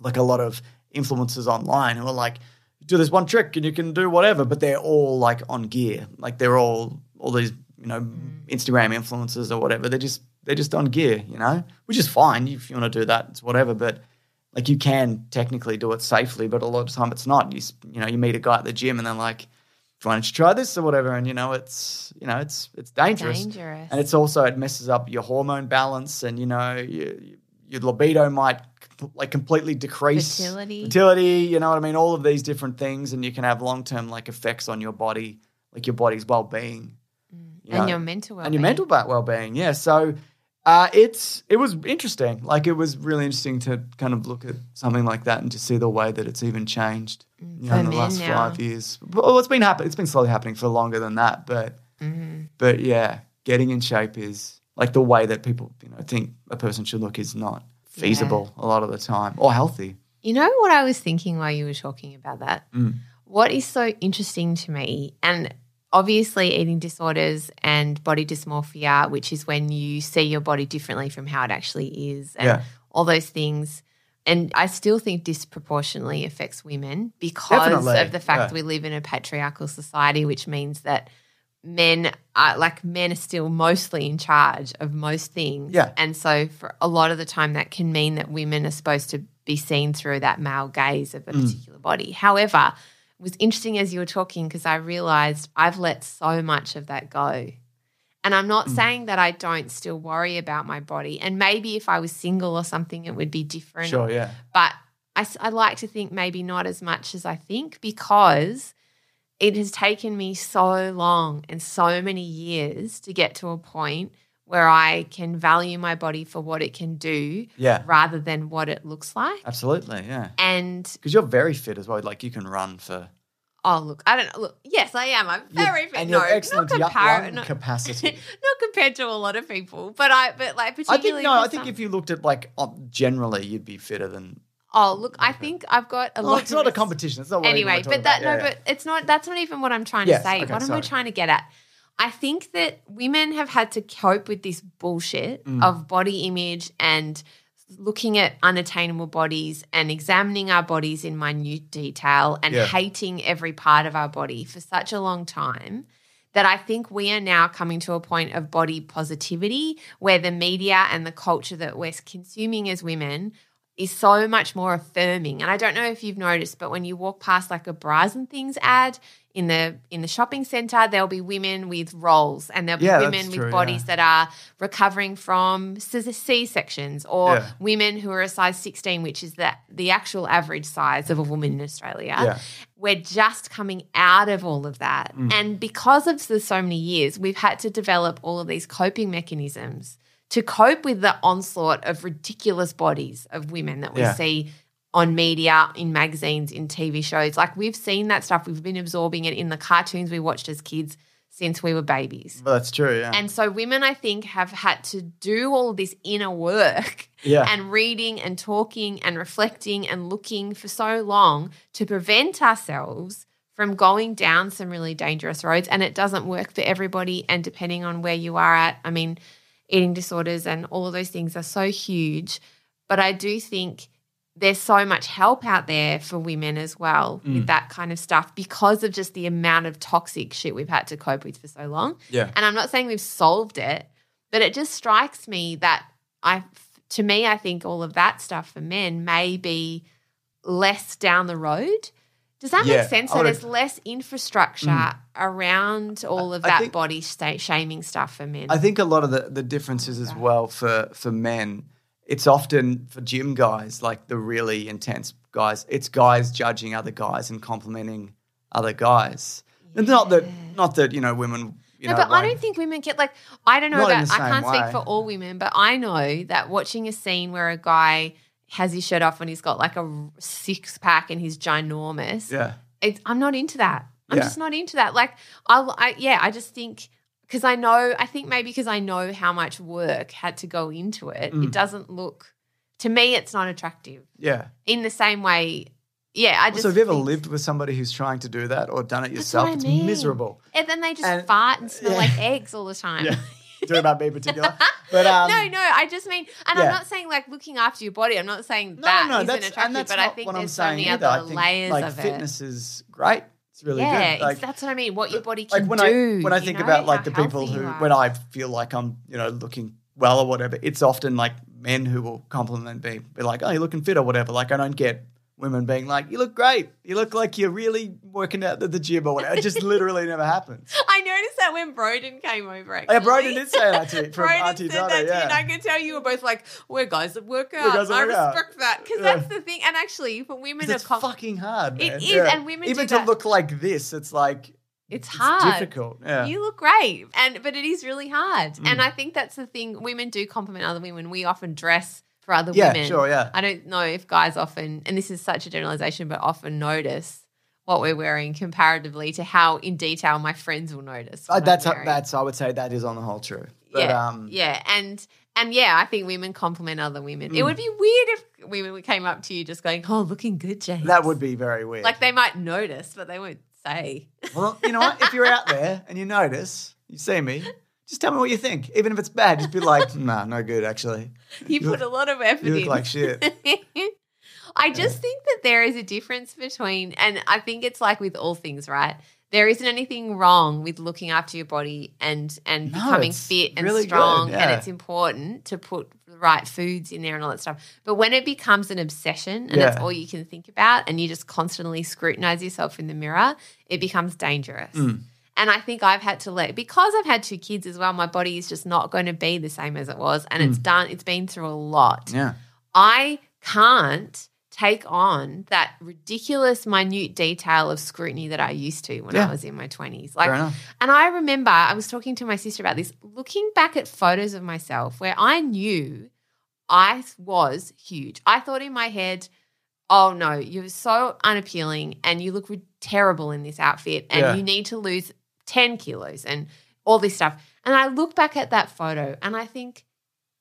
[SPEAKER 2] like a lot of influencers online who are like, do this one trick and you can do whatever, but they're all like on gear. Like they're all all these, you know, mm. Instagram influencers or whatever. They're just they're just on gear, you know, which is fine if you want to do that. It's whatever, but like you can technically do it safely, but a lot of the time it's not. You you know you meet a guy at the gym and they're like, "Why don't you try this or whatever?" And you know it's you know it's it's dangerous,
[SPEAKER 1] Dangerous.
[SPEAKER 2] and it's also it messes up your hormone balance, and you know you, your libido might like completely decrease
[SPEAKER 1] Fertility.
[SPEAKER 2] fertility. You know what I mean? All of these different things, and you can have long term like effects on your body, like your body's well being, mm.
[SPEAKER 1] and your mental well-being.
[SPEAKER 2] and your
[SPEAKER 1] well-being.
[SPEAKER 2] mental well being. Yeah, so. Uh, it's it was interesting. Like it was really interesting to kind of look at something like that and to see the way that it's even changed you know, in the last
[SPEAKER 1] now.
[SPEAKER 2] five years. Well, it's been happen. It's been slowly happening for longer than that, but
[SPEAKER 1] Mm-hmm.
[SPEAKER 2] but yeah, getting in shape is like the way that people you know think a person should look is not feasible a lot of the time or healthy.
[SPEAKER 1] You know what I was thinking while you were talking about that?
[SPEAKER 2] Mm.
[SPEAKER 1] What is so interesting to me, and obviously eating disorders and body dysmorphia, which is when you see your body differently from how it actually is, and
[SPEAKER 2] Yeah.
[SPEAKER 1] all those things. And I still think disproportionately affects women because
[SPEAKER 2] Definitely,
[SPEAKER 1] of the fact
[SPEAKER 2] yeah.
[SPEAKER 1] that we live in a patriarchal society, which means that men are like men are still mostly in charge of most things.
[SPEAKER 2] Yeah.
[SPEAKER 1] And so for a lot of the time that can mean that women are supposed to be seen through that male gaze of a
[SPEAKER 2] Mm.
[SPEAKER 1] particular body. However, was interesting as you were talking because I realized I've let so much of that go. And I'm
[SPEAKER 2] Mm.
[SPEAKER 1] not saying that I don't still worry about my body. And maybe if I was single or something, it would be different
[SPEAKER 2] Sure, yeah,
[SPEAKER 1] but I like to think maybe not as much as I think because it has taken me so long and so many years to get to a point where I can value my body for what it can do
[SPEAKER 2] yeah,
[SPEAKER 1] rather than what it looks like.
[SPEAKER 2] absolutely, yeah.
[SPEAKER 1] And
[SPEAKER 2] Because you're very fit as well. Like you can run for
[SPEAKER 1] oh, look, I don't know. Look, yes, I am. I'm very fit.
[SPEAKER 2] and
[SPEAKER 1] no,
[SPEAKER 2] excellent
[SPEAKER 1] not, compar- not,
[SPEAKER 2] capacity.
[SPEAKER 1] not compared to a lot of people, but I, but like
[SPEAKER 2] I think
[SPEAKER 1] particularly.
[SPEAKER 2] no. I think
[SPEAKER 1] some-
[SPEAKER 2] if you looked at like generally, you'd be fitter than.
[SPEAKER 1] oh, look, I think I've got a
[SPEAKER 2] Well,
[SPEAKER 1] lot.
[SPEAKER 2] it's
[SPEAKER 1] of
[SPEAKER 2] not a competition. It's not what
[SPEAKER 1] anyway, but that
[SPEAKER 2] about.
[SPEAKER 1] no,
[SPEAKER 2] Yeah, yeah.
[SPEAKER 1] but it's not. That's not even what I'm trying
[SPEAKER 2] Yes,
[SPEAKER 1] to say.
[SPEAKER 2] okay,
[SPEAKER 1] what am I trying to get at? I think that women have had to cope with this bullshit
[SPEAKER 2] Mm.
[SPEAKER 1] of body image and looking at unattainable bodies and examining our bodies in minute detail and
[SPEAKER 2] Yeah.
[SPEAKER 1] hating every part of our body for such a long time that I think we are now coming to a point of body positivity where the media and the culture that we're consuming as women is so much more affirming. And I don't know if you've noticed, but when you walk past like a bras and things ad in the in the shopping center, there'll be women with rolls and there'll be
[SPEAKER 2] Yeah,
[SPEAKER 1] women with
[SPEAKER 2] true,
[SPEAKER 1] bodies
[SPEAKER 2] yeah.
[SPEAKER 1] that are recovering from C sections or
[SPEAKER 2] Yeah.
[SPEAKER 1] women who are a size 16, which is the, the actual average size of a woman in Australia we're just coming out of all of that.
[SPEAKER 2] Mm.
[SPEAKER 1] And because of the so many years, we've had to develop all of these coping mechanisms to cope with the onslaught of ridiculous bodies of women that we see on media, in magazines, in TV shows. Like we've seen that stuff. We've been absorbing it in the cartoons we watched as kids since we were babies.
[SPEAKER 2] Well, that's true. Yeah.
[SPEAKER 1] And so women, I think, have had to do all this inner work
[SPEAKER 2] Yeah.
[SPEAKER 1] and reading and talking and reflecting and looking for so long to prevent ourselves from going down some really dangerous roads. And it doesn't work for everybody. And depending on where you are at, I mean, eating disorders and all of those things are so huge. But I do think there's so much help out there for women as well
[SPEAKER 2] Mm.
[SPEAKER 1] with that kind of stuff because of just the amount of toxic shit we've had to cope with for so long.
[SPEAKER 2] yeah.
[SPEAKER 1] And I'm not saying we've solved it, but it just strikes me that I, to me, I think all of that stuff for men may be less down the road. Does that
[SPEAKER 2] Yeah,
[SPEAKER 1] make sense?
[SPEAKER 2] I
[SPEAKER 1] So there's less infrastructure around all of
[SPEAKER 2] I
[SPEAKER 1] that
[SPEAKER 2] think-
[SPEAKER 1] body sta- shaming stuff for men.
[SPEAKER 2] I think a lot of the, the differences as well for for men, it's often for gym guys, like the really intense guys, it's guys judging other guys and complimenting other guys. And not that not that, you know, women you
[SPEAKER 1] no,
[SPEAKER 2] know,
[SPEAKER 1] but I don't think women get like I don't know about I can't speak for all women, but I know that watching a scene where a guy has his shirt off and he's got like a six pack and he's ginormous.
[SPEAKER 2] Yeah.
[SPEAKER 1] it's, I'm not into that. I'm
[SPEAKER 2] Yeah.
[SPEAKER 1] just not into that. Like, I'll, I yeah, I just think because I know, I think maybe because I know how much work had to go into it,
[SPEAKER 2] Mm.
[SPEAKER 1] it doesn't look to me. It's not attractive
[SPEAKER 2] Yeah.
[SPEAKER 1] in the same way. Yeah, I just.
[SPEAKER 2] So have you ever lived with somebody who's trying to do that or done it yourself?
[SPEAKER 1] I
[SPEAKER 2] it's miserable.
[SPEAKER 1] And then they just
[SPEAKER 2] And-
[SPEAKER 1] fart and smell
[SPEAKER 2] yeah.
[SPEAKER 1] like eggs all the time.
[SPEAKER 2] Yeah. talking about me in particular. But um,
[SPEAKER 1] no, no, I just mean, and
[SPEAKER 2] yeah.
[SPEAKER 1] I'm not saying like looking after your body. I'm not saying
[SPEAKER 2] no,
[SPEAKER 1] that
[SPEAKER 2] no,
[SPEAKER 1] isn't
[SPEAKER 2] that's
[SPEAKER 1] attractive, but I think
[SPEAKER 2] what I'm
[SPEAKER 1] there's so many
[SPEAKER 2] either.
[SPEAKER 1] other layers
[SPEAKER 2] like
[SPEAKER 1] of it.
[SPEAKER 2] fitness is great. It's really
[SPEAKER 1] yeah,
[SPEAKER 2] good. Like,
[SPEAKER 1] that's what I mean. What your body
[SPEAKER 2] like
[SPEAKER 1] can
[SPEAKER 2] when
[SPEAKER 1] do.
[SPEAKER 2] I when I think
[SPEAKER 1] know,
[SPEAKER 2] about like the people who when I feel like I'm you know looking well or whatever, it's often like men who will compliment me, be like, "Oh, you're looking fit" or whatever. Like I don't get women being like, "You look great. You look like you're really working out at the gym or whatever." It just literally never happens.
[SPEAKER 1] I noticed that when Broden came over. Actually.
[SPEAKER 2] Yeah, Broden did say that to me from
[SPEAKER 1] Broden
[SPEAKER 2] Auntie
[SPEAKER 1] said
[SPEAKER 2] Donna,
[SPEAKER 1] that to you,
[SPEAKER 2] yeah.
[SPEAKER 1] and I could tell you were both like, "We're guys that work out."
[SPEAKER 2] guys that
[SPEAKER 1] I
[SPEAKER 2] work out.
[SPEAKER 1] respect that because
[SPEAKER 2] Yeah.
[SPEAKER 1] that's the thing. And actually, for women,
[SPEAKER 2] it's
[SPEAKER 1] com-
[SPEAKER 2] fucking hard.
[SPEAKER 1] It
[SPEAKER 2] Man.
[SPEAKER 1] is, and women
[SPEAKER 2] even to
[SPEAKER 1] that.
[SPEAKER 2] look like this, it's like
[SPEAKER 1] it's hard.
[SPEAKER 2] difficult. Yeah.
[SPEAKER 1] You look great, and but it is really hard.
[SPEAKER 2] Mm.
[SPEAKER 1] And I think that's the thing. Women do compliment other women. We often dress for other
[SPEAKER 2] yeah,
[SPEAKER 1] women.
[SPEAKER 2] sure, yeah.
[SPEAKER 1] I don't know if guys often, and this is such a generalization, but often notice what we're wearing comparatively to how in detail my friends will notice.
[SPEAKER 2] Uh, that's
[SPEAKER 1] wearing.
[SPEAKER 2] that's I would say that is on the whole true. But,
[SPEAKER 1] yeah,
[SPEAKER 2] um,
[SPEAKER 1] yeah, and and yeah, I think women compliment other women.
[SPEAKER 2] Mm.
[SPEAKER 1] It would be weird if women came up to you just going, "Oh, looking good, James."
[SPEAKER 2] that would be very weird.
[SPEAKER 1] like they might notice, but they won't say.
[SPEAKER 2] Well, you know what? If you're out there and you notice, you see me, just tell me what you think. Even if it's bad, just be like, nah, no good, actually.
[SPEAKER 1] You put a lot of effort
[SPEAKER 2] You look
[SPEAKER 1] in.
[SPEAKER 2] like shit.
[SPEAKER 1] I just think that there is a difference between, and I think it's like with all things, right? There isn't anything wrong with looking after your body and and
[SPEAKER 2] No,
[SPEAKER 1] becoming fit and
[SPEAKER 2] really good,
[SPEAKER 1] strong, and it's important to put the right foods in there and all that stuff. But when it becomes an obsession and
[SPEAKER 2] Yeah.
[SPEAKER 1] it's all you can think about, and you just constantly scrutinize yourself in the mirror, it becomes dangerous.
[SPEAKER 2] Mm.
[SPEAKER 1] And I think I've had to let because I've had two kids as well. My body is just not going to be the same as it was, and it's done. It's been through a lot.
[SPEAKER 2] Mm. Yeah.
[SPEAKER 1] I can't take on that ridiculous minute detail of scrutiny that I used to when
[SPEAKER 2] Yeah.
[SPEAKER 1] I was in my 20s. Like and I remember I was talking to my sister about this, looking back at photos of myself where I knew I was huge. I thought in my head, oh no, you're so unappealing and you look re- terrible in this outfit and
[SPEAKER 2] Yeah.
[SPEAKER 1] you need to lose 10 kilos and all this stuff. And I look back at that photo and I think,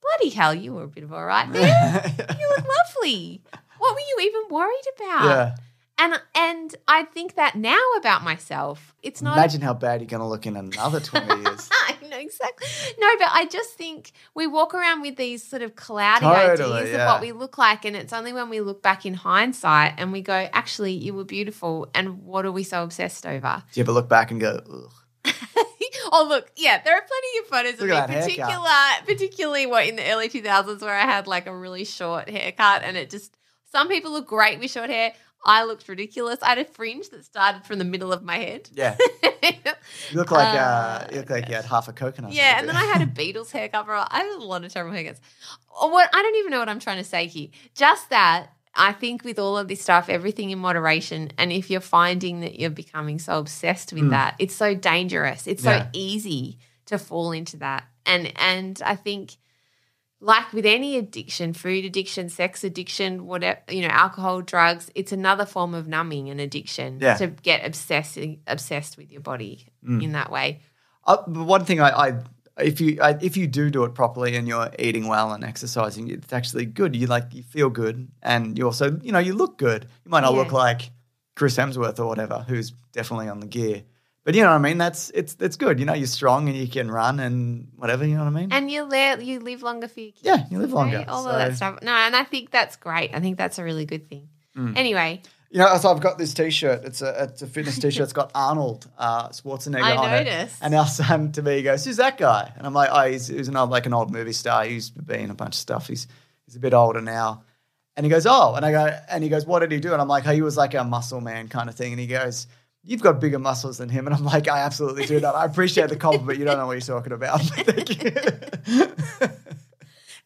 [SPEAKER 1] bloody hell, you were a bit of a right there. you look lovely. What were you even worried about?
[SPEAKER 2] yeah.
[SPEAKER 1] And and I think that now about myself. It's not
[SPEAKER 2] Imagine how bad you're going to look in another 20 years.
[SPEAKER 1] I know exactly. No, but I just think we walk around with these sort of cloudy
[SPEAKER 2] Totally,
[SPEAKER 1] ideas
[SPEAKER 2] yeah.
[SPEAKER 1] of what we look like, and it's only when we look back in hindsight and we go, actually, you were beautiful, and what are we so obsessed over?
[SPEAKER 2] Do you ever look back and go, Ugh.
[SPEAKER 1] oh, look, yeah, there are plenty of photos
[SPEAKER 2] Look
[SPEAKER 1] of me, particular,
[SPEAKER 2] haircut.
[SPEAKER 1] particularly what in the early two thousands where I had like a really short haircut, and it just some people look great with short hair. I looked ridiculous. I had a fringe that started from the middle of my head.
[SPEAKER 2] Yeah. You look like, uh,
[SPEAKER 1] Uh,
[SPEAKER 2] you look like you had half a coconut.
[SPEAKER 1] Yeah, and then I had a Beatles haircut. bro. I had a lot of terrible haircuts. Or What I don't even know what I'm trying to say here. Just that I think with all of this stuff, everything in moderation, and if you're finding that you're becoming so obsessed with
[SPEAKER 2] Mm.
[SPEAKER 1] that, it's so dangerous. It's
[SPEAKER 2] Yeah.
[SPEAKER 1] so easy to fall into that. And and I think like with any addiction, food addiction, sex addiction, whatever, you know, alcohol, drugs, it's another form of numbing and addiction
[SPEAKER 2] Yeah.
[SPEAKER 1] to get obsessed obsessed with your body
[SPEAKER 2] Mm.
[SPEAKER 1] in that way.
[SPEAKER 2] Uh, but one thing I, I if you I, if you do do it properly and you're eating well and exercising, it's actually good. You like you feel good, and you also you know you look good. You might not
[SPEAKER 1] Yeah.
[SPEAKER 2] look like Chris Hemsworth or whatever, who's definitely on the gear. But you know what I mean. That's it's it's good. You know you're strong and you can run and whatever. You know what I mean.
[SPEAKER 1] And you live you live longer for your kids.
[SPEAKER 2] yeah, you live longer.
[SPEAKER 1] right? All
[SPEAKER 2] so-
[SPEAKER 1] of that stuff. No, and I think that's great. I think that's a really good thing.
[SPEAKER 2] Mm.
[SPEAKER 1] Anyway,
[SPEAKER 2] You know, so I've got this T-shirt. It's a it's a fitness T-shirt. It's got Arnold uh, Schwarzenegger
[SPEAKER 1] I
[SPEAKER 2] on
[SPEAKER 1] noticed.
[SPEAKER 2] it. And our son to me goes, "Who's that guy?" And I'm like, "Oh, he's, he's an old like an old movie star. He's been in a bunch of stuff. He's he's a bit older now." And he goes, "Oh," and I go, and he goes, "What did he do?" And I'm like, "Oh, he was like a muscle man kind of thing." And he goes. You've got bigger muscles than him, and I'm like, I absolutely do that. I appreciate the compliment. But you don't know what you're talking about. Thank you.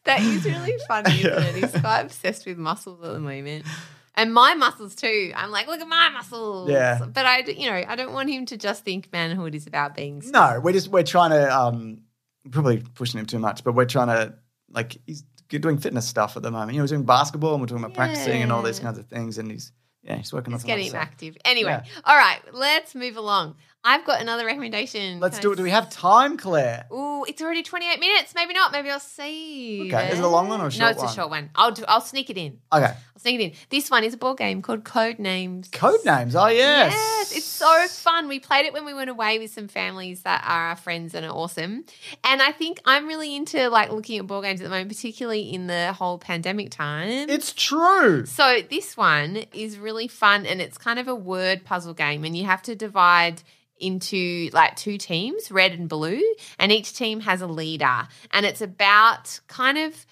[SPEAKER 1] that is really funny, isn't it? He's quite obsessed with muscles at the moment. And my muscles too. I'm like, look at my muscles.
[SPEAKER 2] Yeah.
[SPEAKER 1] But I, you know, I don't want him to just think manhood is about being.
[SPEAKER 2] No, we're just we're trying to um probably pushing him too much, but we're trying to like he's doing fitness stuff at the moment. You know, he's doing basketball and we're talking about practicing and all these kinds of things, and he's yeah he's working
[SPEAKER 1] Let's
[SPEAKER 2] on getting
[SPEAKER 1] him active. Anyway,
[SPEAKER 2] Yeah.
[SPEAKER 1] all right, let's move along. I've got another recommendation.
[SPEAKER 2] Let's
[SPEAKER 1] Can
[SPEAKER 2] do
[SPEAKER 1] I
[SPEAKER 2] it. Do we have time, Claire?
[SPEAKER 1] Ooh, it's already 28 minutes. Maybe not. Maybe I'll see.
[SPEAKER 2] Okay, is it a long one or a
[SPEAKER 1] No, it's
[SPEAKER 2] one?
[SPEAKER 1] a short one. I'll do, I'll sneak it in.
[SPEAKER 2] Okay.
[SPEAKER 1] I'll sneak it in. This one is a board game called Code Names.
[SPEAKER 2] Code names. Oh, yes.
[SPEAKER 1] Yes, it's so fun. We played it when we went away with some families that are our friends and are awesome. And I think I'm really into like looking at board games at the moment, particularly in the whole pandemic time.
[SPEAKER 2] It's true.
[SPEAKER 1] So this one is really fun and it's kind of a word puzzle game and you have to divide into like two teams, red and blue, and each team has a leader and it's about kind of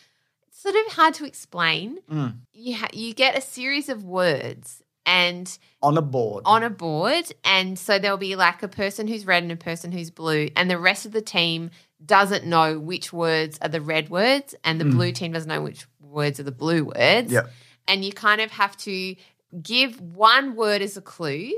[SPEAKER 1] sort of hard to explain.
[SPEAKER 2] Mm.
[SPEAKER 1] You ha- you get a series of words and
[SPEAKER 2] On a board.
[SPEAKER 1] on a board and so there'll be like a person who's red and a person who's blue and the rest of the team doesn't know which words are the red words and the
[SPEAKER 2] Mm.
[SPEAKER 1] blue team doesn't know which words are the blue words
[SPEAKER 2] Yep.
[SPEAKER 1] and you kind of have to give one word as a clue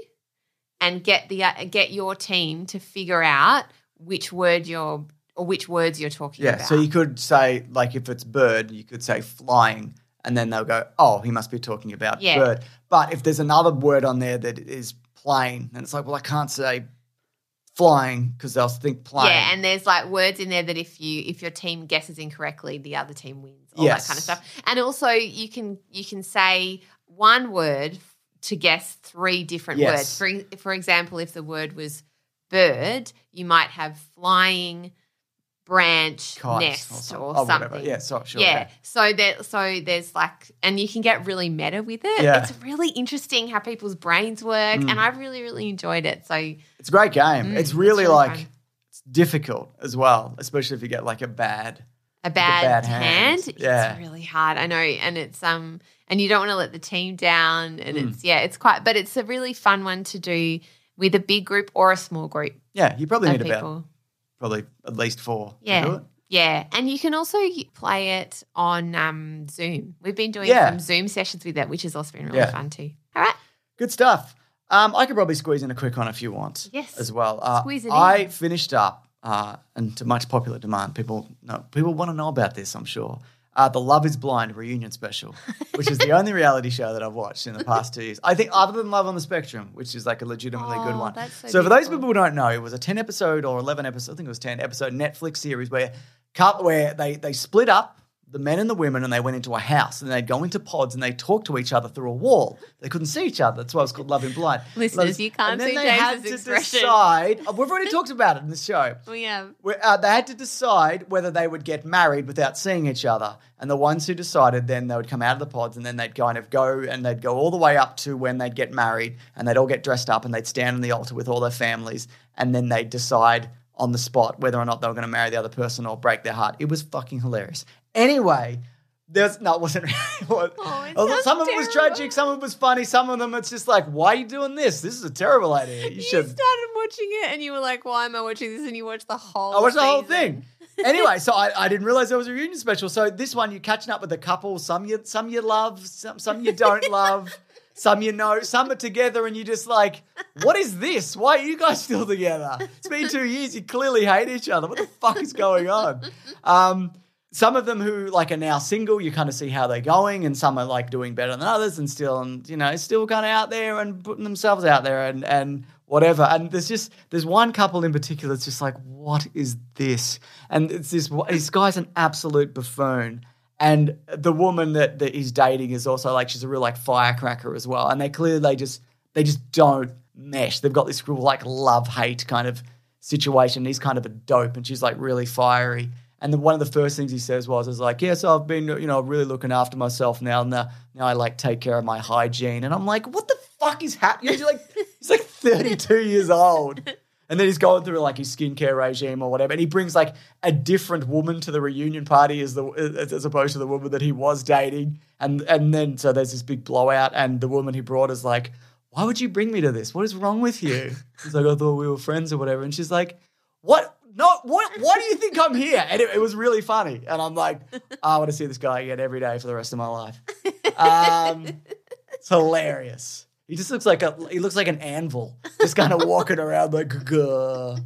[SPEAKER 1] and get the uh, get your team to figure out which word you're or which words you're talking
[SPEAKER 2] Yeah.
[SPEAKER 1] about
[SPEAKER 2] So you could say, like, if it's bird, you could say flying, and then they'll go, oh, he must be talking about
[SPEAKER 1] Yeah.
[SPEAKER 2] bird. But if there's another word on there that is plane, and it's like, well, I can't say flying because they'll think plane.
[SPEAKER 1] Yeah, and there's like words in there that if you if your team guesses incorrectly, the other team wins. All
[SPEAKER 2] Yes.
[SPEAKER 1] that kind of stuff. And also you can you can say one word to guess three different
[SPEAKER 2] Yes.
[SPEAKER 1] words. For for example, if the word was bird, you might have flying, branch,
[SPEAKER 2] Kites
[SPEAKER 1] nest, or
[SPEAKER 2] oh,
[SPEAKER 1] something.
[SPEAKER 2] Whatever. Yeah, so, sure.
[SPEAKER 1] Yeah. So there so there's like and you can get really meta with it.
[SPEAKER 2] Yeah.
[SPEAKER 1] It's really interesting how people's brains work
[SPEAKER 2] Mm.
[SPEAKER 1] and I really, really enjoyed it. So
[SPEAKER 2] It's a great game.
[SPEAKER 1] Mm,
[SPEAKER 2] it's
[SPEAKER 1] it's
[SPEAKER 2] really,
[SPEAKER 1] really
[SPEAKER 2] like
[SPEAKER 1] fun.
[SPEAKER 2] it's difficult as well, especially if you get like a bad.
[SPEAKER 1] a bad,
[SPEAKER 2] bad
[SPEAKER 1] hand.
[SPEAKER 2] hand. Yeah.
[SPEAKER 1] It's really hard. I know. And it's um and you don't want to let the team down. And
[SPEAKER 2] Mm.
[SPEAKER 1] it's yeah, it's quite but it's a really fun one to do with a big group or a small group
[SPEAKER 2] Yeah, you probably need
[SPEAKER 1] people.
[SPEAKER 2] about probably at least four. to
[SPEAKER 1] Yeah. Yeah. And you can also play it on um Zoom. We've been doing
[SPEAKER 2] Yeah.
[SPEAKER 1] some Zoom sessions with that, which has also been really
[SPEAKER 2] Yeah.
[SPEAKER 1] fun too. All right.
[SPEAKER 2] Good stuff. Um, I could probably squeeze in a quick one if you want.
[SPEAKER 1] Yes.
[SPEAKER 2] As well. Uh,
[SPEAKER 1] Squeeze it
[SPEAKER 2] I
[SPEAKER 1] in.
[SPEAKER 2] finished up, uh, and to much popular demand, people know people want to know about this. I'm sure. Uh, the Love Is Blind reunion special, which is the only reality show that I've watched in the past two years. I think other than Love on the Spectrum, which is like a legitimately good one.
[SPEAKER 1] that's so
[SPEAKER 2] so for those people who don't know, it was a 10 episode or 11 episode, I think it was 10 episode Netflix series where where they they split up the men and the women and they went into a house and they'd go into pods and they talked to each other through a wall. They couldn't see each other. That's why it's called Love Is Blind.
[SPEAKER 1] Listeners, you can't
[SPEAKER 2] and then
[SPEAKER 1] see
[SPEAKER 2] they had to
[SPEAKER 1] expression.
[SPEAKER 2] decide. oh, We've already talked about it in the show.
[SPEAKER 1] We have
[SPEAKER 2] Where, uh, they had to decide whether they would get married without seeing each other. And the ones who decided, then they would come out of the pods and then they'd kind of go and they'd go all the way up to when they'd get married and they'd all get dressed up and they'd stand on the altar with all their families and then they'd decide on the spot whether or not they were going to marry the other person or break their heart. It was fucking hilarious. Anyway, there's no, it wasn't really. It was,
[SPEAKER 1] Oh, it
[SPEAKER 2] Although
[SPEAKER 1] sounds
[SPEAKER 2] some of it was tragic, some of it was funny, some of them it's just like, why are you doing this? This is a terrible idea. You
[SPEAKER 1] you
[SPEAKER 2] should.
[SPEAKER 1] started watching it and you were like, Why am I watching this? And you watched the whole
[SPEAKER 2] I watched the whole thing. anyway, so I, I didn't realize there was a reunion special. So this one, you're catching up with a couple. Some you some you love, some some you don't love, some you know, some are together, and you're just like, what is this? Why are you guys still together? It's been two years. You clearly hate each other. What the fuck is going on? Um, some of them who like are now single, you kind of see how they're going, and some are like doing better than others, and still, and you know, still kind of out there and putting themselves out there, and and whatever. And there's just there's one couple in particular that's just like, what is this? And it's this this guy's an absolute buffoon. And the woman that, that he's dating is also like she's a real like firecracker as well. And they clearly they just they just don't mesh. They've got this real like love hate kind of situation. He's kind of a dope, and she's like really fiery. And then one of the first things he says was, "Is like, yes, I've been, you know, really looking after myself now. Now, uh, now I like take care of my hygiene." And I'm like, "What the fuck is happening?" He's like, he's like 32 years old, and then he's going through like his skincare regime or whatever. And he brings like a different woman to the reunion party as the as, as opposed to the woman that he was dating. And and then so there's this big blowout, and the woman he brought is like, "Why would you bring me to this? What is wrong with you?" He's like, "I thought we were friends or whatever." And she's like, "What?" No, what? Why do you think I'm here? And it, it was really funny. And I'm like, I want to see this guy again every day for the rest of my life. Um, it's hilarious. He just looks like a he looks like an anvil, just kind of walking around like, "Gah,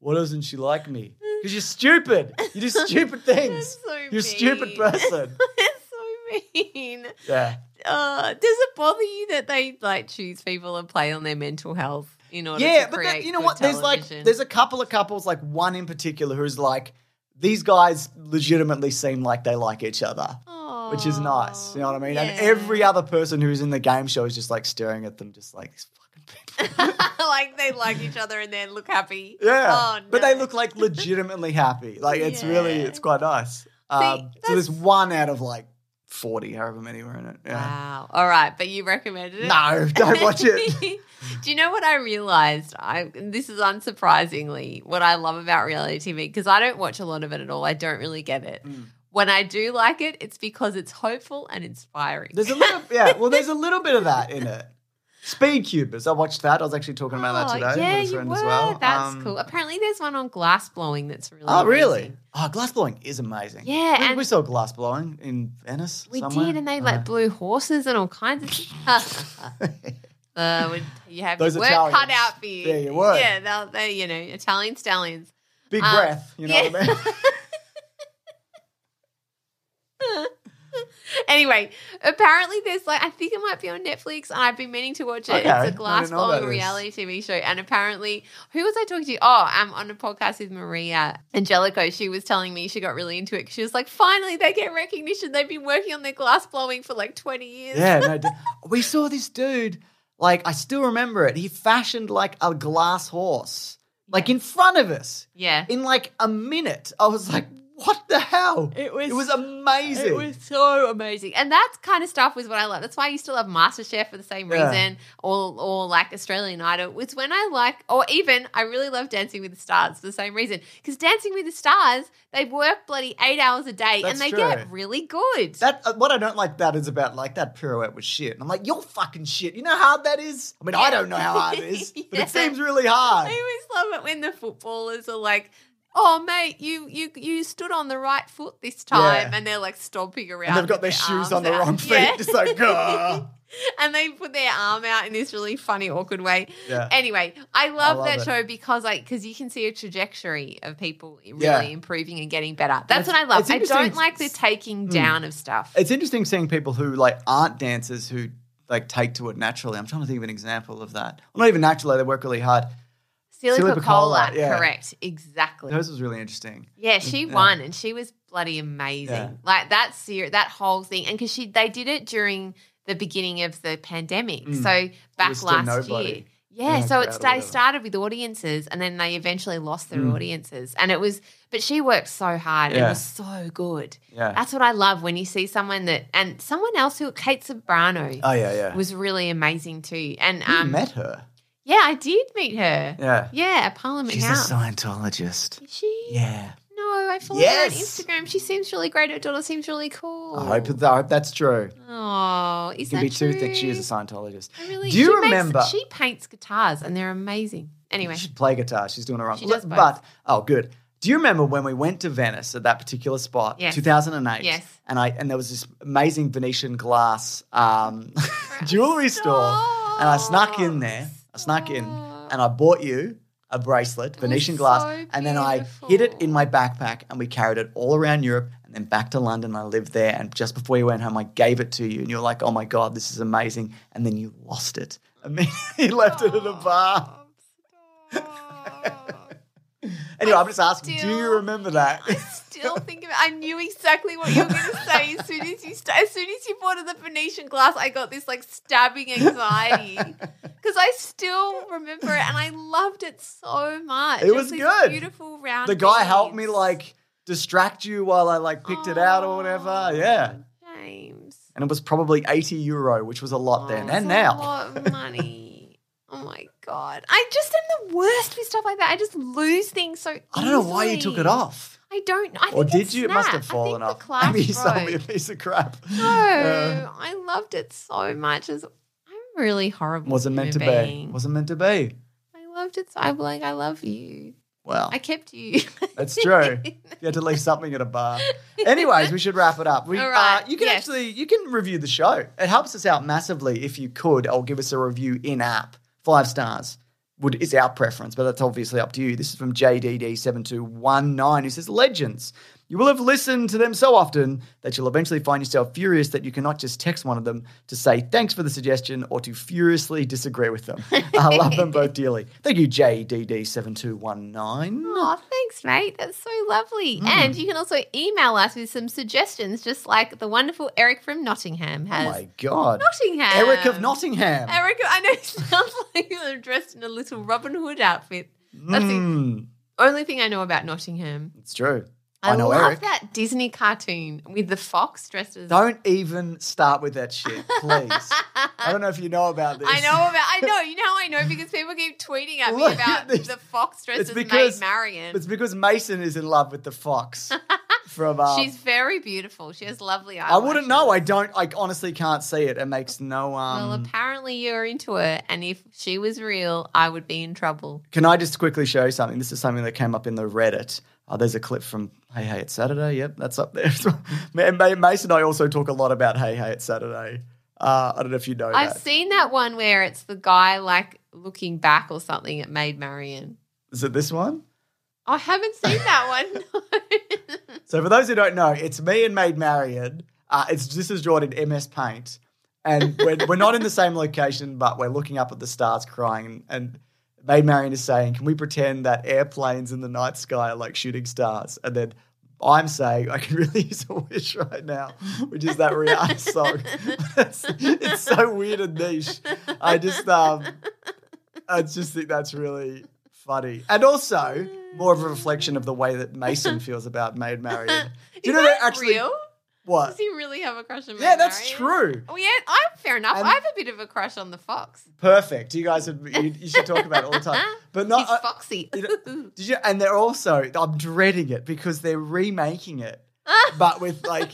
[SPEAKER 2] why doesn't she like me? Because you're stupid. You do stupid things.
[SPEAKER 1] so
[SPEAKER 2] you're a stupid person.
[SPEAKER 1] That's so mean.
[SPEAKER 2] Yeah.
[SPEAKER 1] Uh, does it bother you that they like choose people and play on their mental health in order
[SPEAKER 2] yeah, but you know what? There's like there's a couple of couples, like one in particular, who's like these guys legitimately seem like they like each other, which is nice. You know what I mean? And every other person who's in the game show is just like staring at them, just like these fucking people.
[SPEAKER 1] like they like each other and then look happy.
[SPEAKER 2] Yeah,
[SPEAKER 1] Oh,
[SPEAKER 2] but they look like legitimately happy. Like it's really, it's quite nice. Um, so there's one out of like forty, however many were in it. Yeah.
[SPEAKER 1] Wow. All right, but you recommended it.
[SPEAKER 2] No, don't watch it.
[SPEAKER 1] Do you know what I realized? I this is unsurprisingly what I love about reality TV because I don't watch a lot of it at all. I don't really get it.
[SPEAKER 2] Mm.
[SPEAKER 1] When I do like it, it's because it's hopeful and inspiring.
[SPEAKER 2] There's a little, yeah. Well, there's a little bit of that in it. Speed Cubers. I watched that. I was actually talking about that
[SPEAKER 1] Oh,
[SPEAKER 2] today
[SPEAKER 1] Yeah,
[SPEAKER 2] with a
[SPEAKER 1] you
[SPEAKER 2] friend
[SPEAKER 1] were.
[SPEAKER 2] as well.
[SPEAKER 1] That's
[SPEAKER 2] Um,
[SPEAKER 1] cool. Apparently, there's one on glass blowing that's really.
[SPEAKER 2] Oh, really?
[SPEAKER 1] amazing.
[SPEAKER 2] Oh, glass blowing is amazing.
[SPEAKER 1] Yeah,
[SPEAKER 2] we,
[SPEAKER 1] and-
[SPEAKER 2] we saw glass blowing in Venice.
[SPEAKER 1] We
[SPEAKER 2] somewhere.
[SPEAKER 1] did, and they
[SPEAKER 2] Uh,
[SPEAKER 1] like blew horses and all kinds of stuff. uh, you have
[SPEAKER 2] Those
[SPEAKER 1] your work
[SPEAKER 2] Italians.
[SPEAKER 1] cut out for you.
[SPEAKER 2] Yeah, you would.
[SPEAKER 1] Yeah, they'll, they, you know, Italian stallions.
[SPEAKER 2] big
[SPEAKER 1] um,
[SPEAKER 2] breath. You know
[SPEAKER 1] yeah.
[SPEAKER 2] what I mean?
[SPEAKER 1] anyway, apparently there's like I think it might be on Netflix, and I've been meaning to watch it.
[SPEAKER 2] Okay,
[SPEAKER 1] It's a glass blowing reality TV show, and apparently, who was I talking to? Oh, I'm on a podcast with Maria Angelico. She was telling me she got really into it. She was like, finally, they get recognition. They've been working on their glass blowing for like 20 years.
[SPEAKER 2] yeah. No, we saw this dude. Like I still remember it. He fashioned like a glass horse, like in front of us,
[SPEAKER 1] yeah.
[SPEAKER 2] in like a minute. I was like, "What the hell?"
[SPEAKER 1] It was-
[SPEAKER 2] It was amazing.
[SPEAKER 1] It was so amazing. And that kind of stuff was what I love. That's why I used to love MasterChef for the same
[SPEAKER 2] Yeah.
[SPEAKER 1] reason, or or like Australian Idol. It's when I like, or even I really love Dancing with the Stars for the same reason. Because Dancing with the Stars, they work bloody eight hours a day
[SPEAKER 2] That's
[SPEAKER 1] and they
[SPEAKER 2] true.
[SPEAKER 1] get really good.
[SPEAKER 2] That uh, what I don't like that is about like that pirouette was shit. And I'm like, you're fucking shit. You know how hard that is? I mean, I don't know how hard it is, but
[SPEAKER 1] Yeah.
[SPEAKER 2] it seems really hard.
[SPEAKER 1] I always love it when the footballers are like, "Oh, mate, you you you stood on the right foot this time,"
[SPEAKER 2] Yeah.
[SPEAKER 1] and they're like stomping around.
[SPEAKER 2] And they've got
[SPEAKER 1] with
[SPEAKER 2] their shoes
[SPEAKER 1] arms
[SPEAKER 2] on the
[SPEAKER 1] out.
[SPEAKER 2] wrong feet,
[SPEAKER 1] Yeah.
[SPEAKER 2] just like, "Gah."
[SPEAKER 1] and they put their arm out in this really funny, awkward way.
[SPEAKER 2] Yeah.
[SPEAKER 1] Anyway, I love,
[SPEAKER 2] love
[SPEAKER 1] that
[SPEAKER 2] it.
[SPEAKER 1] show because like because you can see a trajectory of people really
[SPEAKER 2] Yeah.
[SPEAKER 1] improving and getting better. That's
[SPEAKER 2] It's-
[SPEAKER 1] what I love. I don't like the taking hmm. down of stuff.
[SPEAKER 2] It's interesting seeing people who like aren't dancers who like take to it naturally. I'm trying to think of an example of that. Well, not even naturally, they work really hard.
[SPEAKER 1] Celia
[SPEAKER 2] Pacquola, yeah.
[SPEAKER 1] correct, exactly.
[SPEAKER 2] Hers was really interesting.
[SPEAKER 1] Yeah, she
[SPEAKER 2] Yeah.
[SPEAKER 1] won and she was bloody amazing.
[SPEAKER 2] Yeah.
[SPEAKER 1] Like that series, that whole thing, and because she they did it during the beginning of the pandemic,
[SPEAKER 2] Mm.
[SPEAKER 1] so back last
[SPEAKER 2] nobody
[SPEAKER 1] year. Yeah, so it
[SPEAKER 2] crowd or
[SPEAKER 1] sta-
[SPEAKER 2] whatever.
[SPEAKER 1] started with audiences, and then they eventually lost their
[SPEAKER 2] Mm.
[SPEAKER 1] audiences, and it was. But she worked so hard; and it was so good.
[SPEAKER 2] Yeah.
[SPEAKER 1] That's what I love when you see someone that, and someone else who Kate Ceberano
[SPEAKER 2] oh yeah, yeah.
[SPEAKER 1] was really amazing too. And
[SPEAKER 2] you
[SPEAKER 1] um,
[SPEAKER 2] met her.
[SPEAKER 1] Yeah, I did meet her.
[SPEAKER 2] Yeah.
[SPEAKER 1] Yeah, at Parliament
[SPEAKER 2] She's
[SPEAKER 1] House.
[SPEAKER 2] a Scientologist.
[SPEAKER 1] Is she?
[SPEAKER 2] Yeah.
[SPEAKER 1] No, I follow her on Instagram. She seems really great. Her daughter seems really cool.
[SPEAKER 2] I hope, that, I hope that's true.
[SPEAKER 1] Oh, is
[SPEAKER 2] You can
[SPEAKER 1] that
[SPEAKER 2] be too
[SPEAKER 1] true?
[SPEAKER 2] thick. She is a Scientologist.
[SPEAKER 1] I really,
[SPEAKER 2] Do you
[SPEAKER 1] she makes-
[SPEAKER 2] remember?
[SPEAKER 1] she paints guitars and they're amazing. Anyway,
[SPEAKER 2] She should play guitar. She's doing it wrong.
[SPEAKER 1] She does
[SPEAKER 2] But-
[SPEAKER 1] both.
[SPEAKER 2] But oh, good. Do you remember when we went to Venice at that particular spot,
[SPEAKER 1] Yes.
[SPEAKER 2] 2008?
[SPEAKER 1] Yes.
[SPEAKER 2] And I and there was this amazing Venetian glass um, jewelry store, and I snuck in there. I snuck in, and I bought you a bracelet, Venetian glass,
[SPEAKER 1] so
[SPEAKER 2] and then I hid it in my backpack, and we carried it all around Europe, and then back to London. I lived there, and just before you went home, I gave it to you, and you're like, "Oh my god, this is amazing!" And then you lost it. I mean, you left it at a bar. Anyway, I'm just asking, do you remember that?
[SPEAKER 1] I still think of it. I knew exactly what you were going to say as soon as you st- as soon as you bought the Venetian glass. I got this like stabbing anxiety because I still remember it and I loved it so much.
[SPEAKER 2] It was good.
[SPEAKER 1] Beautiful round.
[SPEAKER 2] the guy helped me like distract you while I like picked it out or oh, whatever.
[SPEAKER 1] Oh,
[SPEAKER 2] Yeah.
[SPEAKER 1] James.
[SPEAKER 2] And it was probably 80 euro, which was a lot then.
[SPEAKER 1] Oh, That's
[SPEAKER 2] And
[SPEAKER 1] a
[SPEAKER 2] now.
[SPEAKER 1] lot of money. oh my god! I just am the worst with stuff like that. I just lose things so. Easily.
[SPEAKER 2] I don't know why you took it off.
[SPEAKER 1] I don't. I
[SPEAKER 2] Or did
[SPEAKER 1] it
[SPEAKER 2] you? It must have fallen off.
[SPEAKER 1] The clasp
[SPEAKER 2] Maybe you sold me a piece of crap.
[SPEAKER 1] No,
[SPEAKER 2] Uh,
[SPEAKER 1] I loved it so much. As I'm really horrible.
[SPEAKER 2] wasn't meant to
[SPEAKER 1] human
[SPEAKER 2] be.
[SPEAKER 1] being.
[SPEAKER 2] Wasn't meant to be.
[SPEAKER 1] I loved it. So I'm like, I love you.
[SPEAKER 2] Well,
[SPEAKER 1] I kept you.
[SPEAKER 2] that's true. you had to leave something at a bar. Anyways, we should wrap it up. We,
[SPEAKER 1] All right,
[SPEAKER 2] uh, you can
[SPEAKER 1] yes.
[SPEAKER 2] actually you can review the show. It helps us out massively if you could, or give us a review in app. Five stars would is our preference, but that's obviously up to you. This is from JDD seven two one nine who says Legends. You will have listened to them so often that you'll eventually find yourself furious that you cannot just text one of them to say thanks for the suggestion or to furiously disagree with them. I love them both dearly. Thank you, JDD7219.
[SPEAKER 1] Oh, thanks, mate. That's so lovely.
[SPEAKER 2] Mm.
[SPEAKER 1] And you can also email us with some suggestions, just like the wonderful Eric from Nottingham
[SPEAKER 2] Oh
[SPEAKER 1] has.
[SPEAKER 2] my God.
[SPEAKER 1] Nottingham.
[SPEAKER 2] Eric of Nottingham.
[SPEAKER 1] Eric, I know, sounds like you're dressed in a little Robin Hood outfit. That's the
[SPEAKER 2] Mm,
[SPEAKER 1] only thing I know about Nottingham.
[SPEAKER 2] it's true.
[SPEAKER 1] I,
[SPEAKER 2] I know
[SPEAKER 1] love
[SPEAKER 2] Eric.
[SPEAKER 1] that Disney cartoon with the fox dressed as.
[SPEAKER 2] Don't even start with that shit, please. I don't know if you know about this.
[SPEAKER 1] I know about. I know. You know. how I know because people keep tweeting at me
[SPEAKER 2] Look
[SPEAKER 1] about
[SPEAKER 2] at
[SPEAKER 1] the fox dressed
[SPEAKER 2] It's
[SPEAKER 1] as
[SPEAKER 2] because-
[SPEAKER 1] Maid Marian.
[SPEAKER 2] It's because Mason is in love with the fox from. Um,
[SPEAKER 1] She's very beautiful. She has lovely eyes.
[SPEAKER 2] I wouldn't know. I don't. I honestly can't see it. It makes no.
[SPEAKER 1] Well,
[SPEAKER 2] Um,
[SPEAKER 1] apparently you're into her, and if she was real, I would be in trouble.
[SPEAKER 2] can I just quickly show you something? This is something that came up in the Reddit. Oh, there's a clip from Hey Hey It's Saturday. Yep, that's up there. Ma- Mason and I also talk a lot about Hey Hey It's Saturday. Uh, I don't know if you know
[SPEAKER 1] I've
[SPEAKER 2] that.
[SPEAKER 1] seen that one where it's the guy like looking back or something at Maid Marian.
[SPEAKER 2] Is it this one?
[SPEAKER 1] I haven't seen that one. no.
[SPEAKER 2] So for those who don't know, it's me and Maid Marian. Uh, it's this is drawn in MS Paint, and we're, we're not in the same location, but we're looking up at the stars, crying. And Maid Marian is saying, "Can we pretend that airplanes in the night sky are like shooting stars?" And then I'm saying, "I can really use a wish right now," which is that Rihanna song. it's, it's so weird and niche. I just um, I just think that's really funny, and also more of a reflection of the way that Mason feels about Maid Marian. Do you
[SPEAKER 1] Is
[SPEAKER 2] know
[SPEAKER 1] that
[SPEAKER 2] that actually?
[SPEAKER 1] real?
[SPEAKER 2] What?
[SPEAKER 1] Does he really have a crush on Maid
[SPEAKER 2] Yeah, that's
[SPEAKER 1] Marian?
[SPEAKER 2] true.
[SPEAKER 1] Oh yeah, I'm fair enough.
[SPEAKER 2] And-
[SPEAKER 1] I have a bit of a crush on the fox.
[SPEAKER 2] Perfect. You guys, would, you, you should talk about it all the time. But not.
[SPEAKER 1] He's
[SPEAKER 2] uh,
[SPEAKER 1] foxy.
[SPEAKER 2] you know, did you? And they're also. I'm dreading it because they're remaking it, but with like,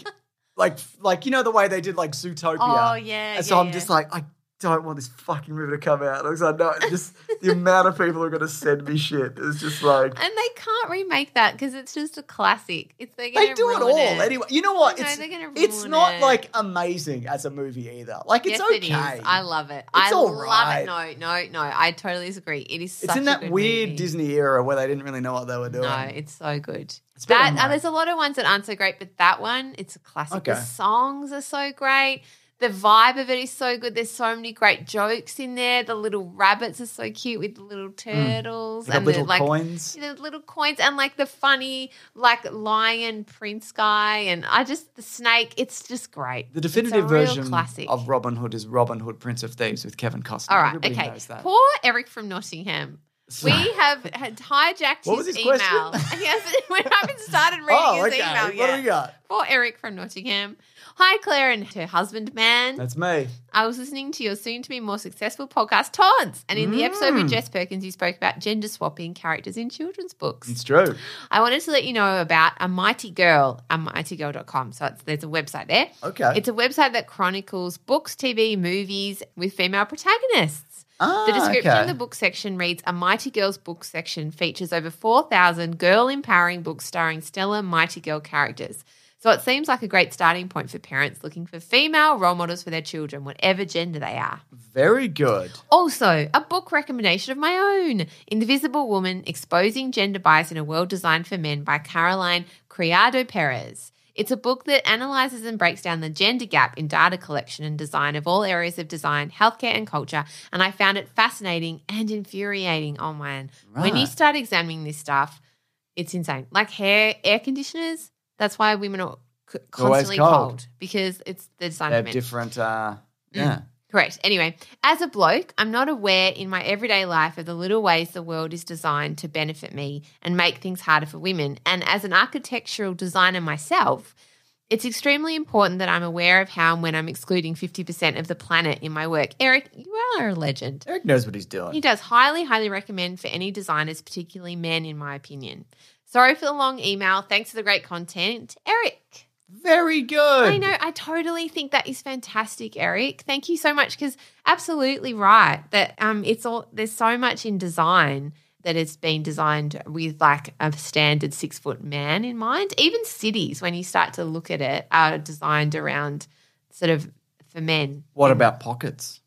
[SPEAKER 2] like, like you know the way they did like Zootopia.
[SPEAKER 1] Oh, yeah,
[SPEAKER 2] And so
[SPEAKER 1] yeah,
[SPEAKER 2] I'm
[SPEAKER 1] yeah.
[SPEAKER 2] just like, I don't want this fucking movie to come out because I know just the amount of people who are going to send me shit is just like.
[SPEAKER 1] and they can't remake that because it's just a classic. It's they're
[SPEAKER 2] They
[SPEAKER 1] gonna
[SPEAKER 2] do it all
[SPEAKER 1] it.
[SPEAKER 2] anyway. You know what?
[SPEAKER 1] No,
[SPEAKER 2] it's
[SPEAKER 1] they're gonna
[SPEAKER 2] it's not
[SPEAKER 1] it.
[SPEAKER 2] like amazing as a movie either. Like it's
[SPEAKER 1] yes,
[SPEAKER 2] okay.
[SPEAKER 1] it is. I love it. I
[SPEAKER 2] all right.
[SPEAKER 1] love it. No, no, no. I totally disagree. It is.
[SPEAKER 2] It's in that weird
[SPEAKER 1] movie.
[SPEAKER 2] Disney era where they didn't really know what they were doing.
[SPEAKER 1] No, it's so good.
[SPEAKER 2] It's
[SPEAKER 1] That uh, there's a lot of ones that aren't so great, but that one, it's a classic. The songs are so great. The vibe of it is so good. There's so many great jokes in there. The little rabbits are so cute with the little mm. turtles
[SPEAKER 2] They got
[SPEAKER 1] and
[SPEAKER 2] little
[SPEAKER 1] the like
[SPEAKER 2] coins.
[SPEAKER 1] the little coins and like the funny like lion prince guy and I just the snake. It's just great.
[SPEAKER 2] The definitive version
[SPEAKER 1] classic.
[SPEAKER 2] of Robin Hood is Robin Hood, Prince of Thieves with Kevin Costner.
[SPEAKER 1] All right,
[SPEAKER 2] Everybody
[SPEAKER 1] okay. Poor Eric from Nottingham. We have had hijacked
[SPEAKER 2] What was
[SPEAKER 1] his,
[SPEAKER 2] his
[SPEAKER 1] email. hasn't, we haven't started oh, reading
[SPEAKER 2] oh,
[SPEAKER 1] his
[SPEAKER 2] okay.
[SPEAKER 1] email
[SPEAKER 2] what
[SPEAKER 1] yet.
[SPEAKER 2] do we got?
[SPEAKER 1] For Eric from Nottingham. Hi, Claire and her husband, man.
[SPEAKER 2] That's me.
[SPEAKER 1] I was listening to your soon to be more successful podcast, Tods. And in the episode
[SPEAKER 2] Mm.
[SPEAKER 1] with Jess Perkins, you spoke about gender swapping characters in children's books.
[SPEAKER 2] It's true.
[SPEAKER 1] I wanted to let you know about A Mighty Girl, amightygirl.com. So it's, there's a website there.
[SPEAKER 2] Okay.
[SPEAKER 1] It's a website that chronicles books, TV, movies with female protagonists.
[SPEAKER 2] ah,
[SPEAKER 1] The description
[SPEAKER 2] okay.
[SPEAKER 1] of the book section reads A Mighty Girls book section features over 4,000 girl empowering books starring stellar Mighty Girl characters. So it seems like a great starting point for parents looking for female role models for their children, whatever gender they are.
[SPEAKER 2] Very good.
[SPEAKER 1] Also, a book recommendation of my own Invisible Woman Exposing Gender Bias in a World Designed for Men by Caroline Criado Perez. It's a book that analyzes and breaks down the gender gap in data collection and design of all areas of design, healthcare, and culture. And I found it fascinating and infuriating. Oh man. When you start examining this stuff, it's insane. Like hair, air conditioners, that's why women are c- constantly
[SPEAKER 2] cold.
[SPEAKER 1] cold. because it's the design
[SPEAKER 2] They
[SPEAKER 1] for
[SPEAKER 2] have
[SPEAKER 1] men.
[SPEAKER 2] different. Uh, yeah.
[SPEAKER 1] Correct. Anyway, as a bloke, I'm not aware in my everyday life of the little ways the world is designed to benefit me and make things harder for women. And as an architectural designer myself, it's extremely important that I'm aware of how and when I'm excluding 50% of the planet in my work. Eric, you are a legend.
[SPEAKER 2] Eric knows what he's doing.
[SPEAKER 1] He does highly, highly recommend for any designers, particularly men, in my opinion. Sorry for the long email. Thanks for the great content. Eric.
[SPEAKER 2] Very good.
[SPEAKER 1] I know. I totally think that is fantastic, Eric. Thank you so much because absolutely right that um it's all there's so much in design that it's been designed with like a standard six foot man in mind. Even cities, when you start to look at it, are designed around sort of for men.
[SPEAKER 2] What about pockets?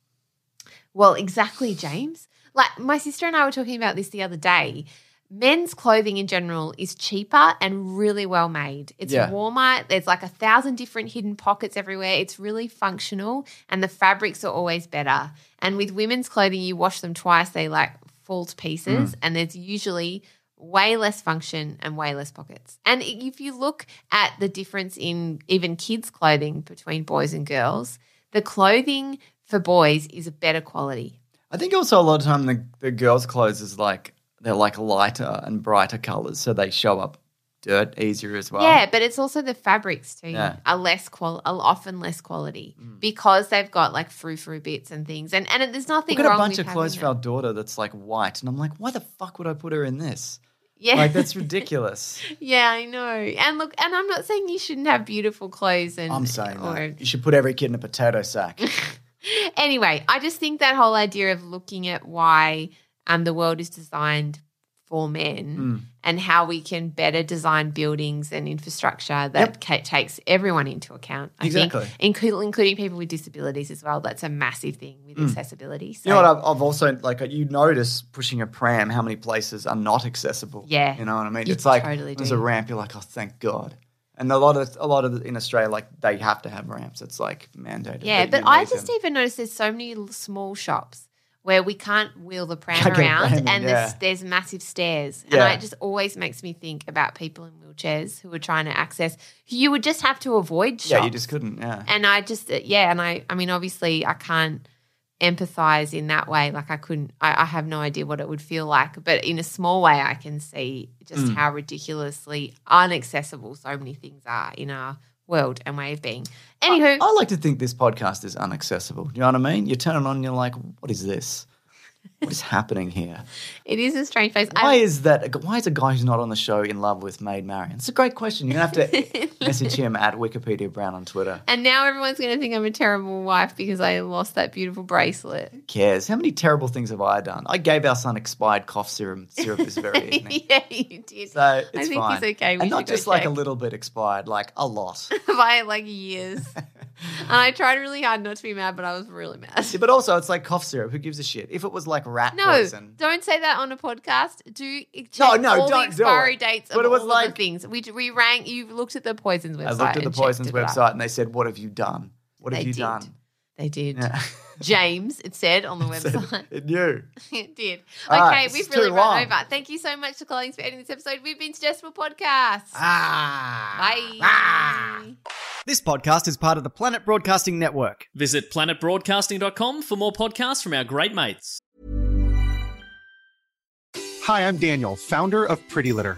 [SPEAKER 1] Well, exactly, James. Like my sister and I were talking about this the other day. Men's clothing in general is cheaper and really well made. It's
[SPEAKER 2] Yeah.
[SPEAKER 1] warmer. There's like a thousand different hidden pockets everywhere. It's really functional and the fabrics are always better. And with women's clothing, you wash them twice, they like fall to pieces.
[SPEAKER 2] Mm.
[SPEAKER 1] And there's usually way less function and way less pockets. And if you look at the difference in even kids' clothing between boys and girls, the clothing for boys is a better quality.
[SPEAKER 2] I think also a lot of time the, the girls' clothes is like they're like lighter and brighter colors, so they show up dirt easier as well.
[SPEAKER 1] yeah, but it's also the fabrics too
[SPEAKER 2] Yeah.
[SPEAKER 1] are less qual, are often less quality mm. because they've got like frou frou bits and things. And and there's nothing
[SPEAKER 2] We've got a bunch of clothes for our daughter that's like white, and I'm like, why the fuck would I put her in this?
[SPEAKER 1] Yeah,
[SPEAKER 2] Like that's ridiculous.
[SPEAKER 1] yeah, I know. And look, and I'm not saying you shouldn't have beautiful clothes. And
[SPEAKER 2] I'm saying
[SPEAKER 1] or,
[SPEAKER 2] you should put every kid in a potato sack.
[SPEAKER 1] anyway, I just think that whole idea of looking at why um, the world is designed for men
[SPEAKER 2] Mm.
[SPEAKER 1] and how we can better design buildings and infrastructure that ca- takes everyone into account. I
[SPEAKER 2] Exactly.
[SPEAKER 1] think, including people with disabilities as well. That's a massive thing with accessibility. So,
[SPEAKER 2] Mm. You know what? I've, I've also like you notice pushing a pram, how many places are not accessible.
[SPEAKER 1] Yeah.
[SPEAKER 2] you know what I mean.
[SPEAKER 1] You
[SPEAKER 2] it's like
[SPEAKER 1] totally
[SPEAKER 2] there's
[SPEAKER 1] do.
[SPEAKER 2] a ramp. You're like, oh, thank God. And a lot of a lot of in Australia, like they have to have ramps. It's like mandated.
[SPEAKER 1] yeah, but I just
[SPEAKER 2] them.
[SPEAKER 1] even noticed there's so many small shops where we can't wheel the pram
[SPEAKER 2] Can't get a
[SPEAKER 1] around
[SPEAKER 2] pram
[SPEAKER 1] and
[SPEAKER 2] yeah.
[SPEAKER 1] there's, there's massive stairs. And
[SPEAKER 2] Yeah.
[SPEAKER 1] it just always makes me think about people in wheelchairs who are trying to access, you would just have to avoid shops.
[SPEAKER 2] Yeah, you just couldn't. Yeah.
[SPEAKER 1] And I just, uh, yeah, and I, I mean, obviously, I can't empathize in that way. Like, I couldn't, I, I have no idea what it would feel like. But in a small way, I can see just
[SPEAKER 2] Mm.
[SPEAKER 1] how ridiculously unaccessible so many things are in our world and way of being. Anywho,
[SPEAKER 2] I like to think this podcast is unaccessible. Do you know what I mean? You turn it on, and you're like, what is this? What is happening here?
[SPEAKER 1] it is a strange face.
[SPEAKER 2] Why
[SPEAKER 1] I-
[SPEAKER 2] is that? Why is a guy who's not on the show in love with Maid Marian? It's a great question. You're gonna have to message him at Wikipedia Brown on Twitter.
[SPEAKER 1] and now everyone's going to think I'm a terrible wife because I lost that beautiful bracelet.
[SPEAKER 2] Who cares? How many terrible things have I done? I gave our son expired cough serum syrup this very evening.
[SPEAKER 1] yeah, you did.
[SPEAKER 2] So it's
[SPEAKER 1] I think
[SPEAKER 2] fine.
[SPEAKER 1] it's okay. We
[SPEAKER 2] and not just like a little bit expired, like a lot.
[SPEAKER 1] by like years. And I tried really hard not to be mad, but I was really mad.
[SPEAKER 2] Yeah, but also, it's like cough syrup. Who gives a shit? If it was like rat
[SPEAKER 1] No,
[SPEAKER 2] poison,
[SPEAKER 1] don't say that on a podcast. Do check
[SPEAKER 2] No, no,
[SPEAKER 1] all
[SPEAKER 2] don't
[SPEAKER 1] the
[SPEAKER 2] do
[SPEAKER 1] expiry
[SPEAKER 2] it.
[SPEAKER 1] dates
[SPEAKER 2] But
[SPEAKER 1] of
[SPEAKER 2] it was
[SPEAKER 1] all
[SPEAKER 2] like-
[SPEAKER 1] the things. We we rang. You looked at the poisons website.
[SPEAKER 2] I looked at the
[SPEAKER 1] and
[SPEAKER 2] poisons
[SPEAKER 1] it up.
[SPEAKER 2] website and they said, "What have you done? What have
[SPEAKER 1] They
[SPEAKER 2] you
[SPEAKER 1] did.
[SPEAKER 2] done?"
[SPEAKER 1] They did.
[SPEAKER 2] Yeah.
[SPEAKER 1] James, it said on the
[SPEAKER 2] Said
[SPEAKER 1] website.
[SPEAKER 2] it knew.
[SPEAKER 1] it did.
[SPEAKER 2] All
[SPEAKER 1] okay,
[SPEAKER 2] right,
[SPEAKER 1] we've really run
[SPEAKER 2] long.
[SPEAKER 1] over. Thank you so much to Collins for editing this episode. We've been Suggestible Podcast.
[SPEAKER 2] Ah.
[SPEAKER 1] Bye.
[SPEAKER 2] Ah. This podcast is part of the Planet Broadcasting Network.
[SPEAKER 4] Visit planetbroadcasting.com for more podcasts from our great mates.
[SPEAKER 5] Hi, I'm Daniel, founder of Pretty Litter.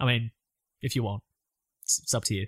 [SPEAKER 4] I mean, if you want, it's, it's up to you.